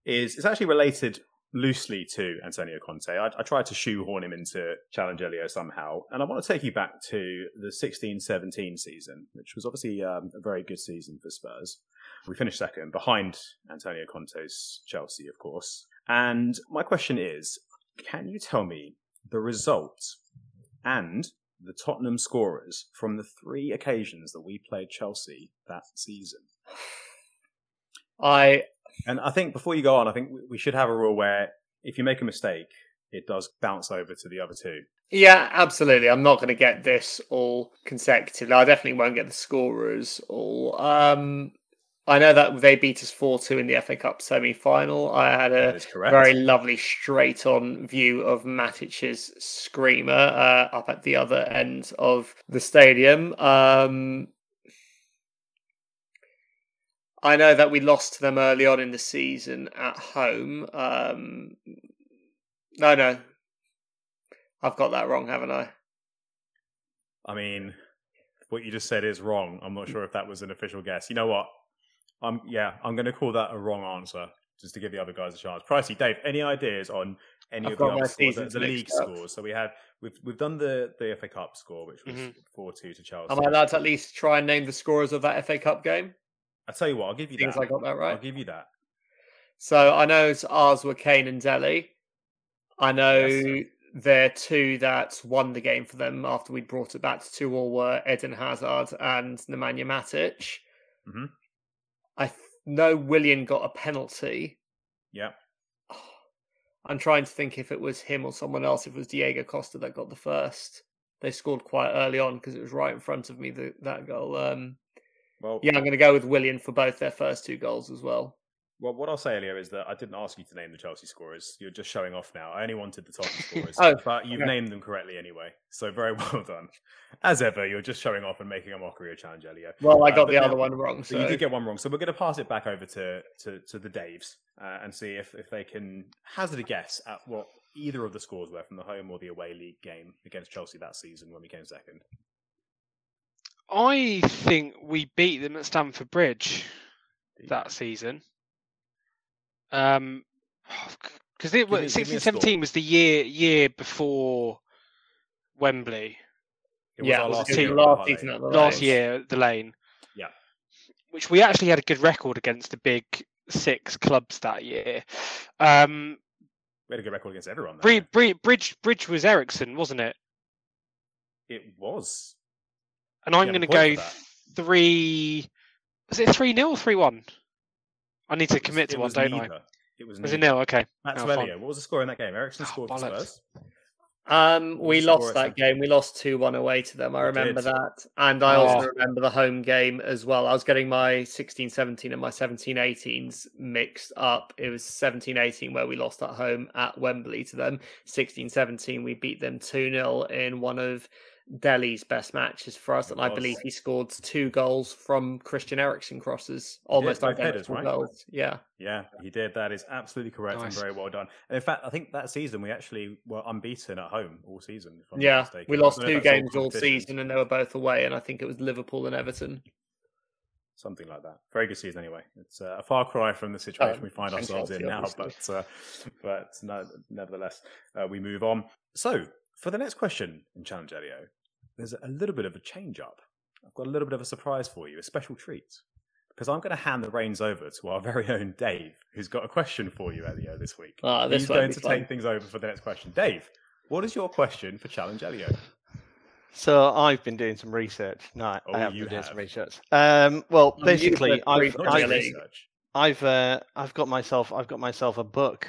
is it's actually related loosely to Antonio Conte. I, I, tried to shoehorn him into Challenge Elio somehow, and I want to take you back to the 16-17 season, which was obviously um, a very good season for Spurs. We finished second behind Antonio Conte's Chelsea, of course. And my question is can you tell me the result and the Tottenham scorers from the three occasions that we played Chelsea that season? I. And I think before you go on, I think we should have a rule where if you make a mistake, it does bounce over to the other two. Yeah, absolutely. I'm not going to get this all consecutively. I definitely won't get the scorers all. Um, I know that they beat us 4 2 in the FA Cup semi final. I had a very lovely straight on view of Matic's screamer uh, up at the other end of the stadium. Um, I know that we lost to them early on in the season at home. Um, no, no. I've got that wrong, haven't I? I mean, what you just said is wrong. I'm not sure if that was an official guess. You know what? I'm yeah, I'm going to call that a wrong answer. just to give the other guys a chance. Pricey, Dave, any ideas on any I've of the other scores, the, seasons the league up. scores? So we had we've we've done the the FA Cup score, which was Mhm. four two to Chelsea. Am I allowed to at least try and name the scorers of that FA Cup game? I tell you what, I'll give you Things that. I got that right. I'll give you that. So I know ours were Kane and Dele. I know Yes. their two that won the game for them after we brought it back to two all were Eden Hazard and Nemanja Matic. Mhm. I know Willian got a penalty. Yeah. I'm trying to think if it was him or someone else. If it was Diego Costa that got the first, they scored quite early on because it was right in front of me. The, that goal. Um, Well, yeah, I'm going to go with Willian for both their first two goals as well. Well, what I'll say, Elio, is that I didn't ask you to name the Chelsea scorers. You're just showing off now. I only wanted the Tottenham scorers, Oh, but you've yeah. named them correctly anyway. So very well done. As ever, you're just showing off and making a mockery of Challenge Elio. Well, I Uh, got but the now- other one wrong. So So you did get one wrong. So we're going to pass it back over to to, to the Daves uh, and see if, if they can hazard a guess at what either of the scores were from the home or the away league game against Chelsea that season when we came second. I think we beat them at Stamford Bridge that season. Um, because it Give was give me a 16 score. 17 was the year year before Wembley. It was yeah, our last the year last season at the last Lanes. year at the lane. Yeah. Which we actually had a good record against the big six clubs that year. Um, We had a good record against everyone. Bri- Bri- Bridge Bridge was Eriksen, wasn't it? It was. And I'm going to go three. Was it three 0 or three one? I need to It was- commit to it one, was don't I? It was, Was it neither. nil? Okay. Matt Oh, fine. what was the score in that game? Eriksen Oh, scored for bollocks. Spurs. Um, we lost that game. We lost two one away to them. I remember that, and I also Oh. remember the home game as well. I was getting my 16-17 and my 17-18s mixed up. It was 17-18 where we lost at home at Wembley to them. 16-17 we beat them two 0 in one of Dele's best matches for us, and I believe he scored two goals from Christian Eriksen crosses, almost identical headers, right? goals. Yeah. Yeah, he did. That is absolutely correct Nice. and very well done. And in fact, I think that season we actually were unbeaten at home all season. If I'm Yeah, mistaken. we lost two games all competition, season, and they were both away. And I think it was Liverpool and Everton. Something like that. Very good season anyway. It's uh, a far cry from the situation Oh, we find ourselves in now, obviously. but uh, but no, nevertheless, uh, we move on. So for the next question in Challenge Elio, there's a little bit of a change up. I've got a little bit of a surprise for you, a special treat. Because I'm going to hand the reins over to our very own Dave, who's got a question for you, Elio, this week. Ah, this He's won't going to fun. take things over for the next question. Dave, what is your question for Challenge Elio? So I've been doing some research. No, I- Oh, I have you been doing some research. Um, well, you basically, I've, brief Not just I've, Elio. research. I've, uh, I've got myself, I've got myself a book.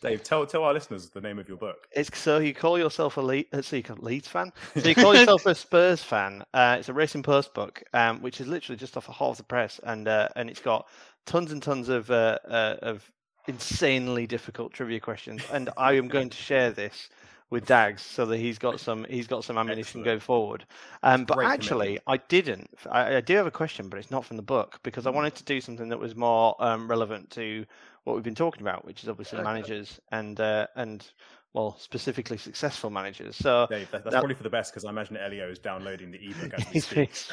Dave, tell tell our listeners the name of your book. It's so you call yourself a Le- so you call Leeds fan. So you call yourself a Spurs fan. Uh, it's a Racing Post book, um, which is literally just off a half of the press, and uh, and it's got tons and tons of uh, uh, of insanely difficult trivia questions. And I am going to share this with Dags so that he's got some he's got some ammunition Excellent. going forward. Um, but actually, I didn't. I, I do have a question, but it's not from the book because I wanted to do something that was more um, relevant to what we've been talking about, which is obviously Okay. managers and uh, and well, specifically successful managers. So Dave, that, that's That- probably for the best because I imagine Elio is downloading the ebook as we speak.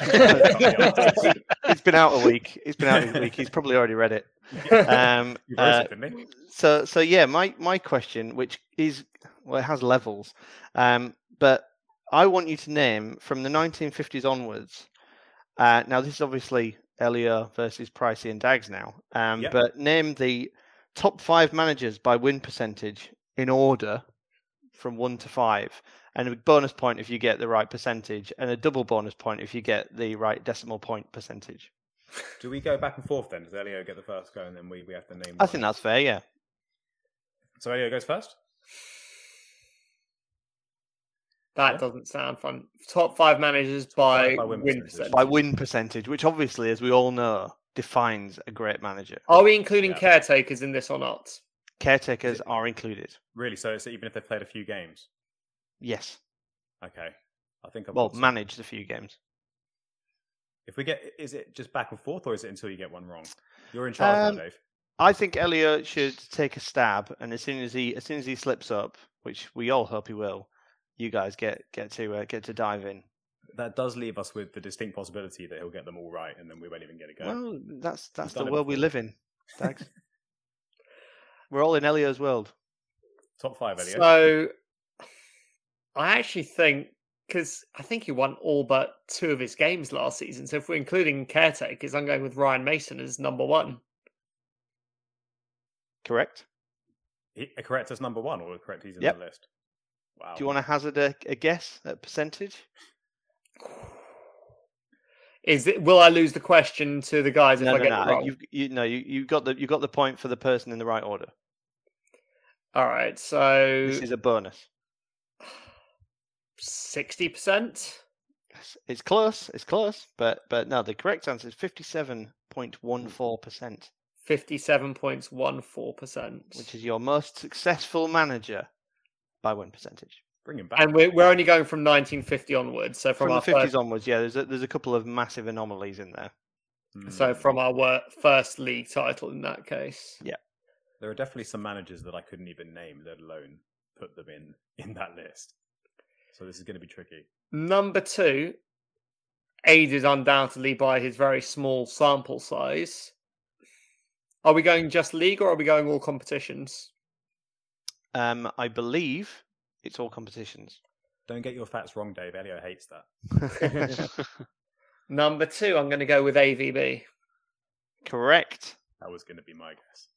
it's been out a week. It's been out a week. He's probably already read it. Um, uh, it, so so yeah, my my question, which is well, it has levels, um, but I want you to name from the 1950s onwards. Uh, now this is obviously Elio versus Pricey and Dags now, um, Yep. but name the top five managers by win percentage in order from one to five, and a bonus point if you get the right percentage, and a double bonus point if you get the right decimal point percentage. Do we go back and forth then? Does Elio get the first go and then we, we have to name I one? think that's fair. Yeah. So Elio goes first? That Yeah. doesn't sound fun. Top five managers by, five by win win percentage. percentage. by win percentage, which obviously, as we all know, defines a great manager. Are we including Yeah. caretakers in this or not? Caretakers are included. Really? So it's even if they've played a few games? Yes. Okay. I think I've Well, got managed a few games. If we get, is it just back and forth or is it until you get one wrong? You're in charge Um, now, Dave. I think Elliot should take a stab, and as soon as he as soon as he slips up, which we all hope he will, you guys get get to uh, get to dive in. That does leave us with the distinct possibility that he'll get them all right and then we won't even get a go. Well, that's that's done the it world we live in. Thanks. We're all in Elio's world. Top five, Elliot. So, I actually think because I think he won all but two of his games last season. So if we're including caretakers, I'm going with Ryan Mason as number one. Correct. He, correct as number one, or correct he's in Yep. the list. Wow. Do you want to hazard a, a guess at percentage? Is it? Will I lose the question to the guys if No, I no, get no. it uh, wrong? You, you, no, you, you got the you got the point for the person in the right order. All right, so This is a bonus. sixty percent. It's- It's close. It's close, but but no, the correct answer is fifty-seven point one four percent, Fifty-seven point one four percent. which is your most successful manager by win percentage. Bring him back. and we're, we're only going from 1950 onwards. So from, From, our the fifties first, onwards, yeah, there's a, there's a couple of massive anomalies in there. Hmm. so from our wor- first league title in that case. Yeah. There are definitely some managers that I couldn't even name, let alone put them in in that list. So this is going to be tricky. Number two, aided undoubtedly by his very small sample size. Are we going just league or are we going all competitions? Um, I believe it's all competitions. Don't get your facts wrong, Dave. Elio hates that. Number two, I'm going to go with AVB. Correct. That was going to be my guess.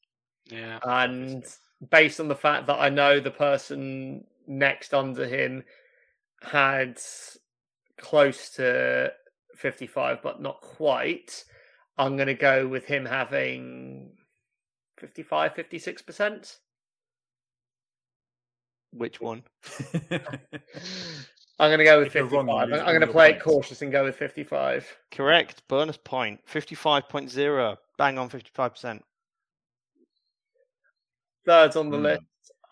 Yeah. And based on the fact that I know the person next under him had close to 55, but not quite, I'm going to go with him having 55, 56%. Which one? I'm going to go with If 55. wrong, I'm, I'm going to your play it cautious and go with 55. Correct. Bonus point. Fifty-five point zero. Bang on fifty-five percent. Third on the Hmm. list,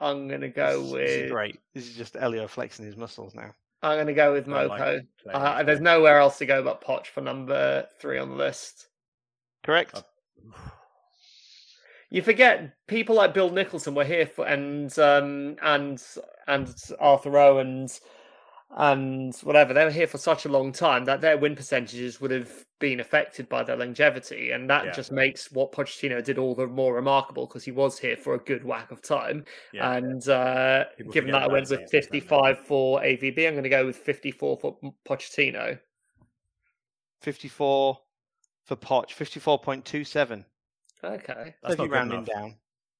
I'm going to go This with. is great. This is just Elio flexing his muscles now. I'm going to go with I like Moko. Uh, there's nowhere else to go but Poch for number three on the list. Correct. Uh, You forget people like Bill Nicholson were here for and um and and Arthur Rowe and and whatever they were here for such a long time that their win percentages would have been affected by their longevity, and that Yeah. just makes what Pochettino did all the more remarkable because he was here for a good whack of time. Yeah. And uh, given that I about went with seasons, don't 55 for AVB, I'm going to go with 54 for Pochettino. Fifty-four for Poch. Fifty-four point two seven. Okay, That's So not good round enough. down.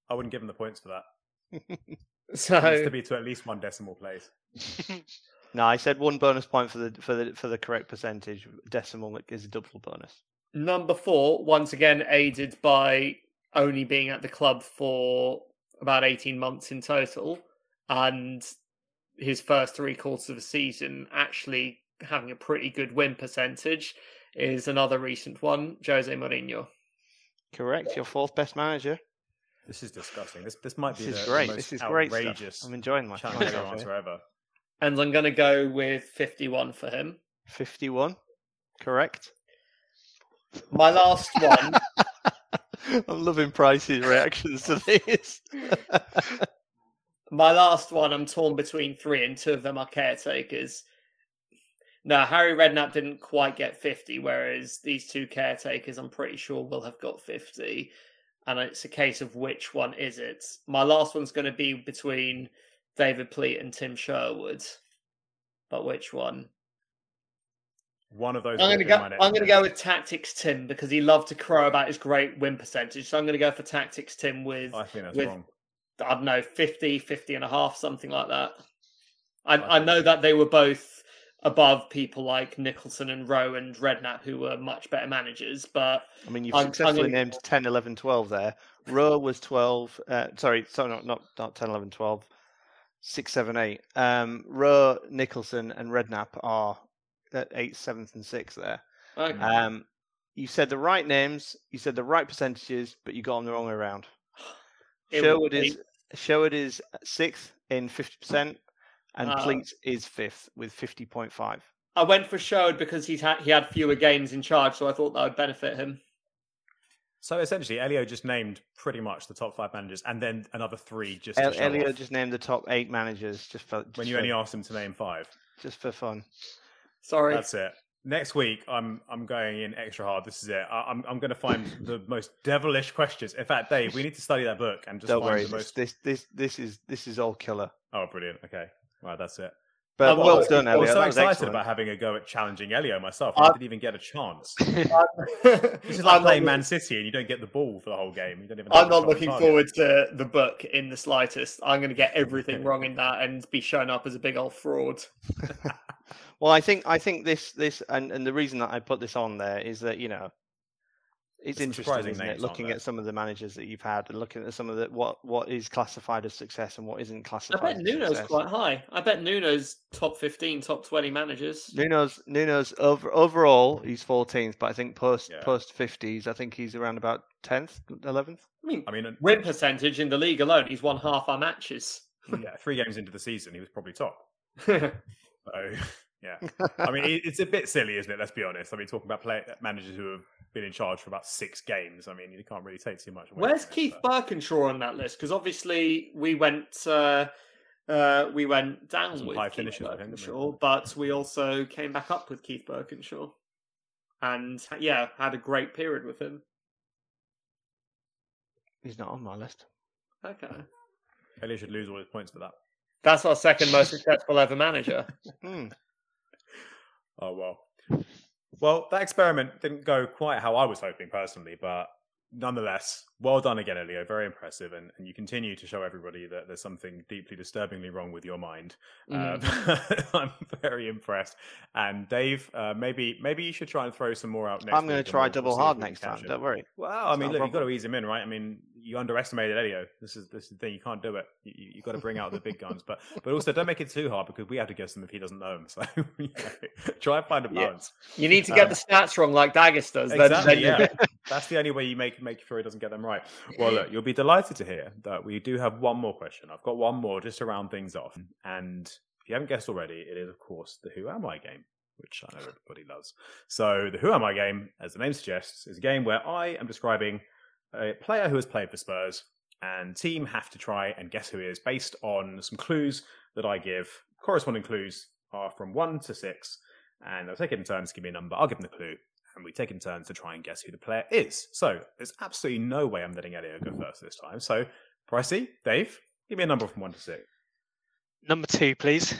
I wouldn't give him the points for that. so It needs to be to at least one decimal place. No, I said one bonus point for the for the for the correct percentage. Decimal is a double bonus. Number four, once again aided by only being at the club for about 18 months in total, and his first three quarters of the season actually having a pretty good win percentage, is another recent one, Jose Mourinho. Correct. Your fourth best manager. This is disgusting. This this might be This is the, great. the most This is great outrageous stuff. I'm enjoying my challenge answer ever. And I'm going to go with 51 for him. Fifty-one. Correct. My last one, I'm loving Price's reactions to this. my last one, I'm torn between three, and two of them are caretakers. No, Harry Redknapp didn't quite get 50, whereas these two caretakers, I'm pretty sure, will have got 50. And it's a case of which one is it. My last one's going to be between David Pleat and Tim Sherwood. But which one? One of those. I'm going to go. I'm going to go with Tactics Tim because he loved to crow about his great win percentage. So I'm going to go for Tactics Tim with I think that's with- wrong. I don't know, 50, 50 and a half, something like that. I, I I know that they were both above people like Nicholson and Rowe and Redknapp, who were much better managers. But I mean, you've I'm- I'm successfully gonna- named 10, 11, 12 there. Rowe was 12. Uh, sorry, so not, not, not 10, 11, 12. 6, 7, 8. Um, Rowe, Nicholson, and Redknapp are at 8th, 7th, and 6th there. okay. Um, you said the right names, you said the right percentages, but you got them the wrong way around. It Sherwood is Sherwood is sixth in fifty percent, and Ah. Pleat is fifth with fifty point five. I went for Sherwood because he's had he had fewer games in charge, so I thought that would benefit him. So essentially, Elio just named pretty much the top five managers, and then another three just to El- show Elliot off, just named the top eight managers just for just when you for, only asked him to name five. just for fun. Sorry. That's it. next week I'm I'm going in extra hard. This is it. I, am I'm going to find the most devilish questions. In fact, Dave, we need to study that book and just Don't find worry. the most. this this this is this is all killer. Oh, brilliant. Okay, right, that's it. But I'm well also- done, I was so that was excited excellent. about having a go at challenging Elio myself. I- I didn't even get a chance. this This is like playing Man City and you don't get the ball for the whole game. You don't even. I'm not looking target. forward to the book in the slightest. I'm going to get everything wrong in that and be shown up as a big old fraud. Well, I think I think this this and, and the reason that I put this on there is that you know it's There's interesting, isn't it? Looking at some of the managers that you've had and looking at some of the what what is classified as success and what isn't classified. I bet as Nuno's success. quite high. I bet Nuno's top 15, top 20 managers. Nuno's Nuno's over, overall he's 14th, but I think post Yeah. post 50s, I think he's around about 10th, 11th. I mean, I mean, uh, win percentage in the league alone, he's won half our matches. yeah, three games into the season, he was probably top. yeah, So yeah, I mean, it's a bit silly, isn't it? Let's be honest. I mean, talking about play, managers who have been in charge for about six games. I mean, you can't really take too much away. Where's from it, Keith but- Birkinshaw on that list? Because obviously we went uh, uh, we went down Some with high Keith finishes, I we? Birkinshaw, but we also came back up with Keith Birkinshaw, and yeah, had a great period with him. He's not on my list. Okay, Elliot should lose all his points for that. that's our second most successful ever manager. Hmm. Oh well. Well, that experiment didn't go quite how I was hoping personally, but nonetheless, well done again, Elio. Very impressive, and, and you continue to show everybody that there's something deeply disturbingly wrong with your mind. Mm. Um, I'm very impressed. And Dave, uh, maybe maybe you should try and throw some more out next. I'm going to try double hard next time. him. Don't worry. Well, I It's mean, look, you've got to ease him in, right? I mean, you underestimated Elio. This is this is the thing. You can't do it. You, you, you've got to bring out the big guns, but but also don't make it too hard because we have to guess them if he doesn't know them. So you know, try and find a Yeah. You need to get Um, the stats wrong, like Daggis does. Exactly. then you yeah, that's the only way you make make sure he doesn't get them right. Well, look, you'll be delighted to hear that we do have one more question. I've got one more just to round things off, and if you haven't guessed already, it is of course the Who Am I game, which I know everybody loves. So the Who Am I game, as the name suggests, is a game where I am describing a player who has played for Spurs, and team have to try and guess who he is based on some clues that I give. Corresponding clues are from one to six, and they'll take it in turns to give me a number. I'll give them the clue, and we take in turns to try and guess who the player is. So there's absolutely no way I'm letting Elio go first this time. So, Pricey, Dave, give me a number from one to six. Number two, please.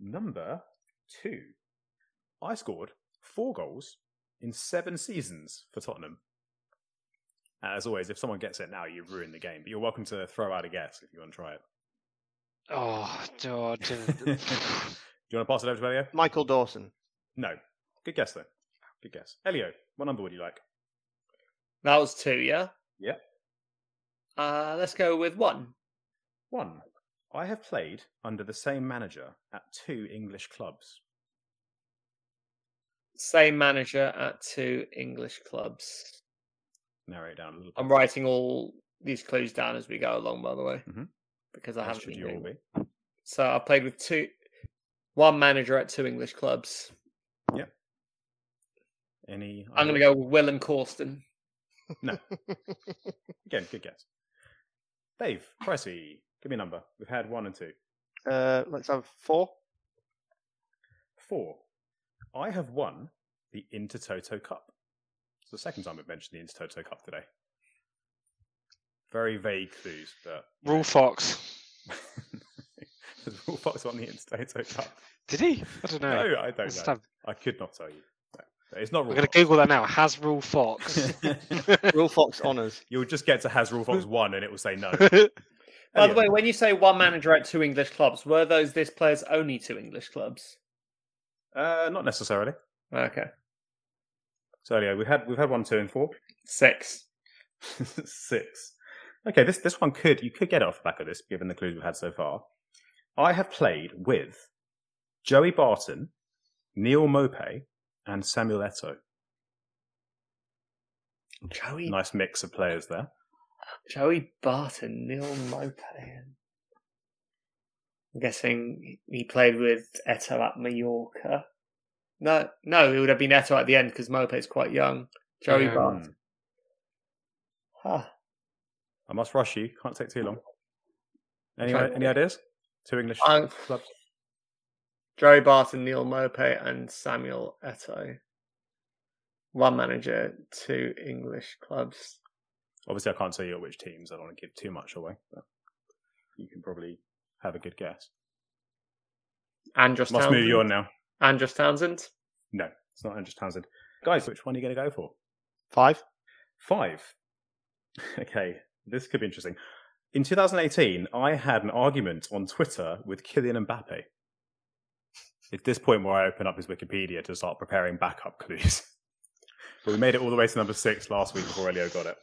Number two. I scored four goals in seven seasons for Tottenham. And as always, if someone gets it now, you've ruined the game. But you're welcome to throw out a guess if you want to try it. Oh, God. Do you want to pass it over to Elio? Michael Dawson. No. Good guess, though. Good guess. Elio, what number would you like? that was two, yeah. Yeah. Uh, let's go with one. One. I have played under the same manager at two English clubs. Same manager at two English clubs. Narrow it down a little bit. I'm writing all these clues down as we go along, by the way, Mhm. because I As haven't should been you all doing be. So I've played with two, one manager at two English clubs. Yep. Any? I'm going to go with Willem Korsten. No. Again, good guess. Dave, Pricey, give me a number. We've had one and two. Uh, let's have four. Four. I have won the Intertoto Cup. It's the second time we've mentioned the Intertoto Cup today. Very vague clues, but Ruel Fox. Has Will Fox won the Intertoto Cup? Did he? I don't know. No, I don't know. have- I could not tell you. No, It's not I'm Rule going to Google that now. Has Ruel Fox? Ruel Fox honours. You'll just get to Has Ruel Fox one, and it will say no. By the way, when you say one manager at two English clubs, were those this player's only two English clubs? uh, not necessarily. Okay, So yeah, we've had we've had one, two, and four. six. Six. Okay, this this one could you could get it off the back of this, given the clues we've had so far. I have played with Joey Barton, Neal Maupay, and Samuel Eto'o. Joey, Nice mix of players there. Joey Barton, Neal Maupay. I'm guessing he played with Eto'o at Mallorca. No, no, it would have been Eto'o at the end because Maupay is quite young. Joey. Barton. Hmm. Huh. I must rush you. Can't take too long. Any any ideas? Two English Um, clubs. Joey Barton, Neal Maupay, and Samuel Eto'o. One manager, two English clubs. Obviously, I can't tell you which teams. I don't want to give too much away, but you can probably have a good guess. Andros Must Townsend. move you on now. Andros Townsend. No, it's not Andrew Townsend. Guys, which one are you going to go for? Five. Five. Okay, this could be interesting. In 2018, I had an argument on Twitter with Kylian Mbappe. At this point, where I open up his Wikipedia to start preparing backup clues. but we made it all the way to number six last week before Elio got it.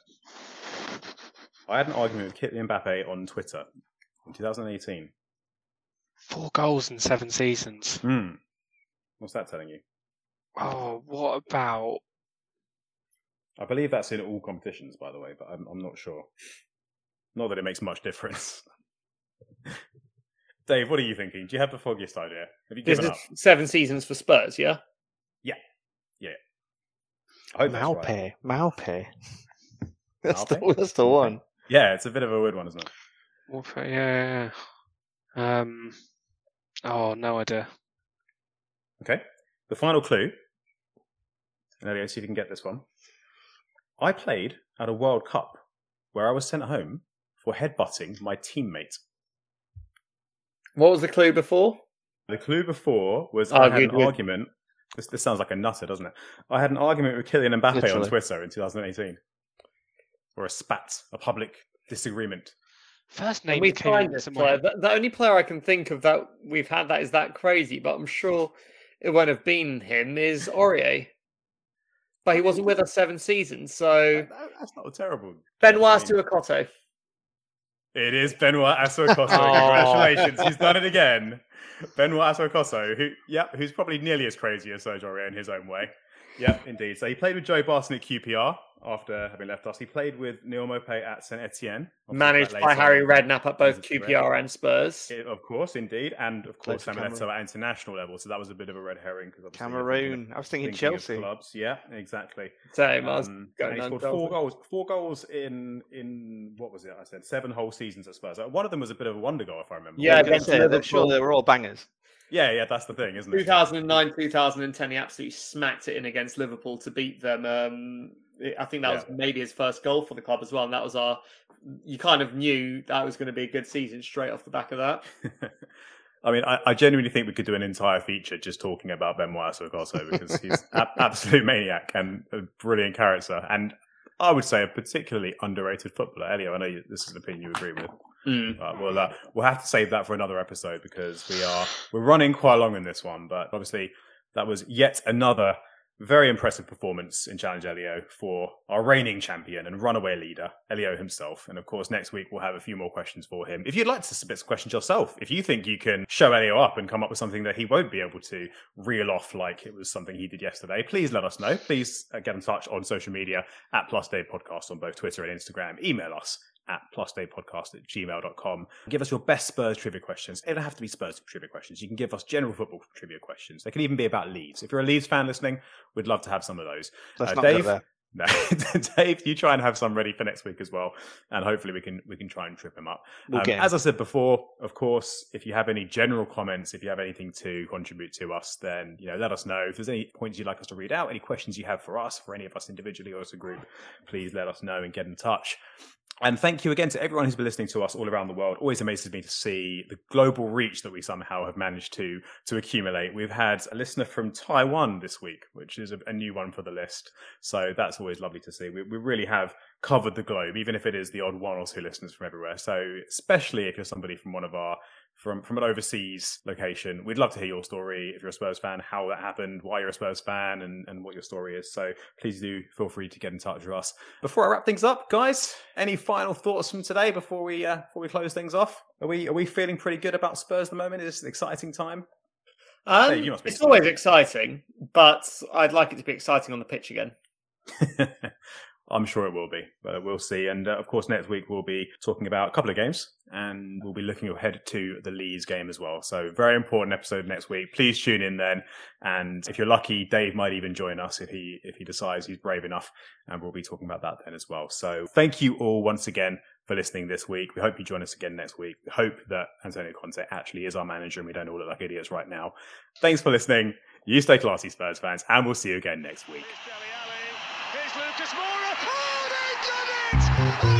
I had an argument with Kylian Mbappe on Twitter in 2018. Four goals in seven seasons. Hmm. What's that telling you? Oh, what about? I believe that's in all competitions, by the way, but I'm, I'm not sure. Not that it makes much difference. Dave, what are you thinking? Do you have the foggiest idea? Have you This given is up? seven seasons for Spurs, yeah? I hope that's right. Malpe. Malpe. That's the, that's the one. Yeah, it's a bit of a weird one, isn't it? What yeah, yeah, yeah. Um. Oh, no idea. Okay. The final clue, and Elio, see if you can get this one. I played at a World Cup where I was sent home for headbutting my teammate. What was the clue before? The clue before was I had an with- argument. This, this sounds like a nutter, doesn't it? I had an argument with Kylian Mbappe on Twitter in 2018. Or a spat, a public disagreement. First name we find this player. The, the only player I can think of that we've had that is that crazy, but I'm sure it won't have been him, is Aurier. But he wasn't with us seven seasons, so That- that's not terrible. Benoit I mean, Assou-Ekotto. It is Benoit Assou-Ekotto. Oh. Congratulations. He's done it again. Benoit Assou-Ekotto, who, yeah, who's probably nearly as crazy as Serge Aurier in his own way. Yeah, indeed. So he played with Joe Barton at QPR after having left us. He played with Neal Maupay at Saint Etienne. Managed by Harry Redknapp at both This is correct. QPR and Spurs. Eh, Of course, indeed, and of course for Samuel Eto'o at international level. So that was a bit of a red herring because Cameroon. I was thinking, Chelsea. clubs. Yeah, exactly. Same. I was Um, going he scored four goals. Four goals in in what was it? I said seven whole seasons at Spurs. One of them was a bit of a wonder goal, if I remember. Yeah, I was gonna against say, Liverpool. I'm sure they were all bangers. yeah, yeah. That's the thing, isn't it? 2009, 2010, he absolutely smacked it in against Liverpool to beat them. Um, I think that was maybe his first goal for the club as well. And that was our, you kind of knew that was going to be a good season straight off the back of that. I mean, I, I genuinely think we could do an entire feature just talking about Benoit Assou-Ekotto because he's an absolute maniac and a brilliant character, and I would say a particularly underrated footballer. Elio, I know you, this is an opinion you agree with. Uh, we'll uh, we'll have to save that for another episode because we are we're running quite long in this one. But obviously, that was yet another very impressive performance in Challenge Elio for our reigning champion and runaway leader, Elio himself. And of course, next week we'll have a few more questions for him. If you'd like to submit some questions yourself, if you think you can show Elio up and come up with something that he won't be able to reel off like it was something he did yesterday, please let us know. Please uh, get in touch on social media at Plus Day Podcast on both Twitter and Instagram. Email us at plusdaypodcast at gmail.com. Give us your best Spurs trivia questions. It don't have to be Spurs trivia questions. You can give us general football trivia questions. They can even be about Leeds. If you're a Leeds fan listening, we'd love to have some of those. Let's Uh, not Dave? go there. No, Dave, you try and have some ready for next week as well, and hopefully we can we can try and trip him up. We'll Um, as I said before, of course, if you have any general comments, if you have anything to contribute to us, then you know let us know. If there's any points you'd like us to read out, any questions you have for us, for any of us individually or as a group, please let us know and get in touch. And thank you again to everyone who's been listening to us all around the world. Always amazes me to see the global reach that we somehow have managed to to accumulate. We've had a listener from Taiwan this week, which is a, a new one for the list. So that's always lovely to see. We, we really have covered the globe, even if it is the odd one or two listeners from everywhere. So especially if you're somebody from one of our from from an overseas location, we'd love to hear your story. If you're a Spurs fan, how that happened, why you're a Spurs fan, and, and what your story is. So please do feel free to get in touch with us. Before I wrap things up, guys, any final thoughts from today before we uh, before we close things off? Are we are we feeling pretty good about Spurs at the moment? Is this an exciting time? Um, Hey, you must be it's excited. always exciting, but I'd like it to be exciting on the pitch again. I'm sure it will be, but we'll see. And uh, of course, next week we'll be talking about a couple of games and we'll be looking ahead to the Leeds game as well. So, very important episode next week. Please tune in then. And if you're lucky, Dave might even join us if he if he decides he's brave enough, and we'll be talking about that then as well. So, thank you all once again for listening this week. We hope you join us again next week. We hope that Antonio Conte actually is our manager and we don't all look like idiots right now. Thanks for listening. You stay classy, Spurs fans, and we'll see you again next week. Lucas Moura. Done it!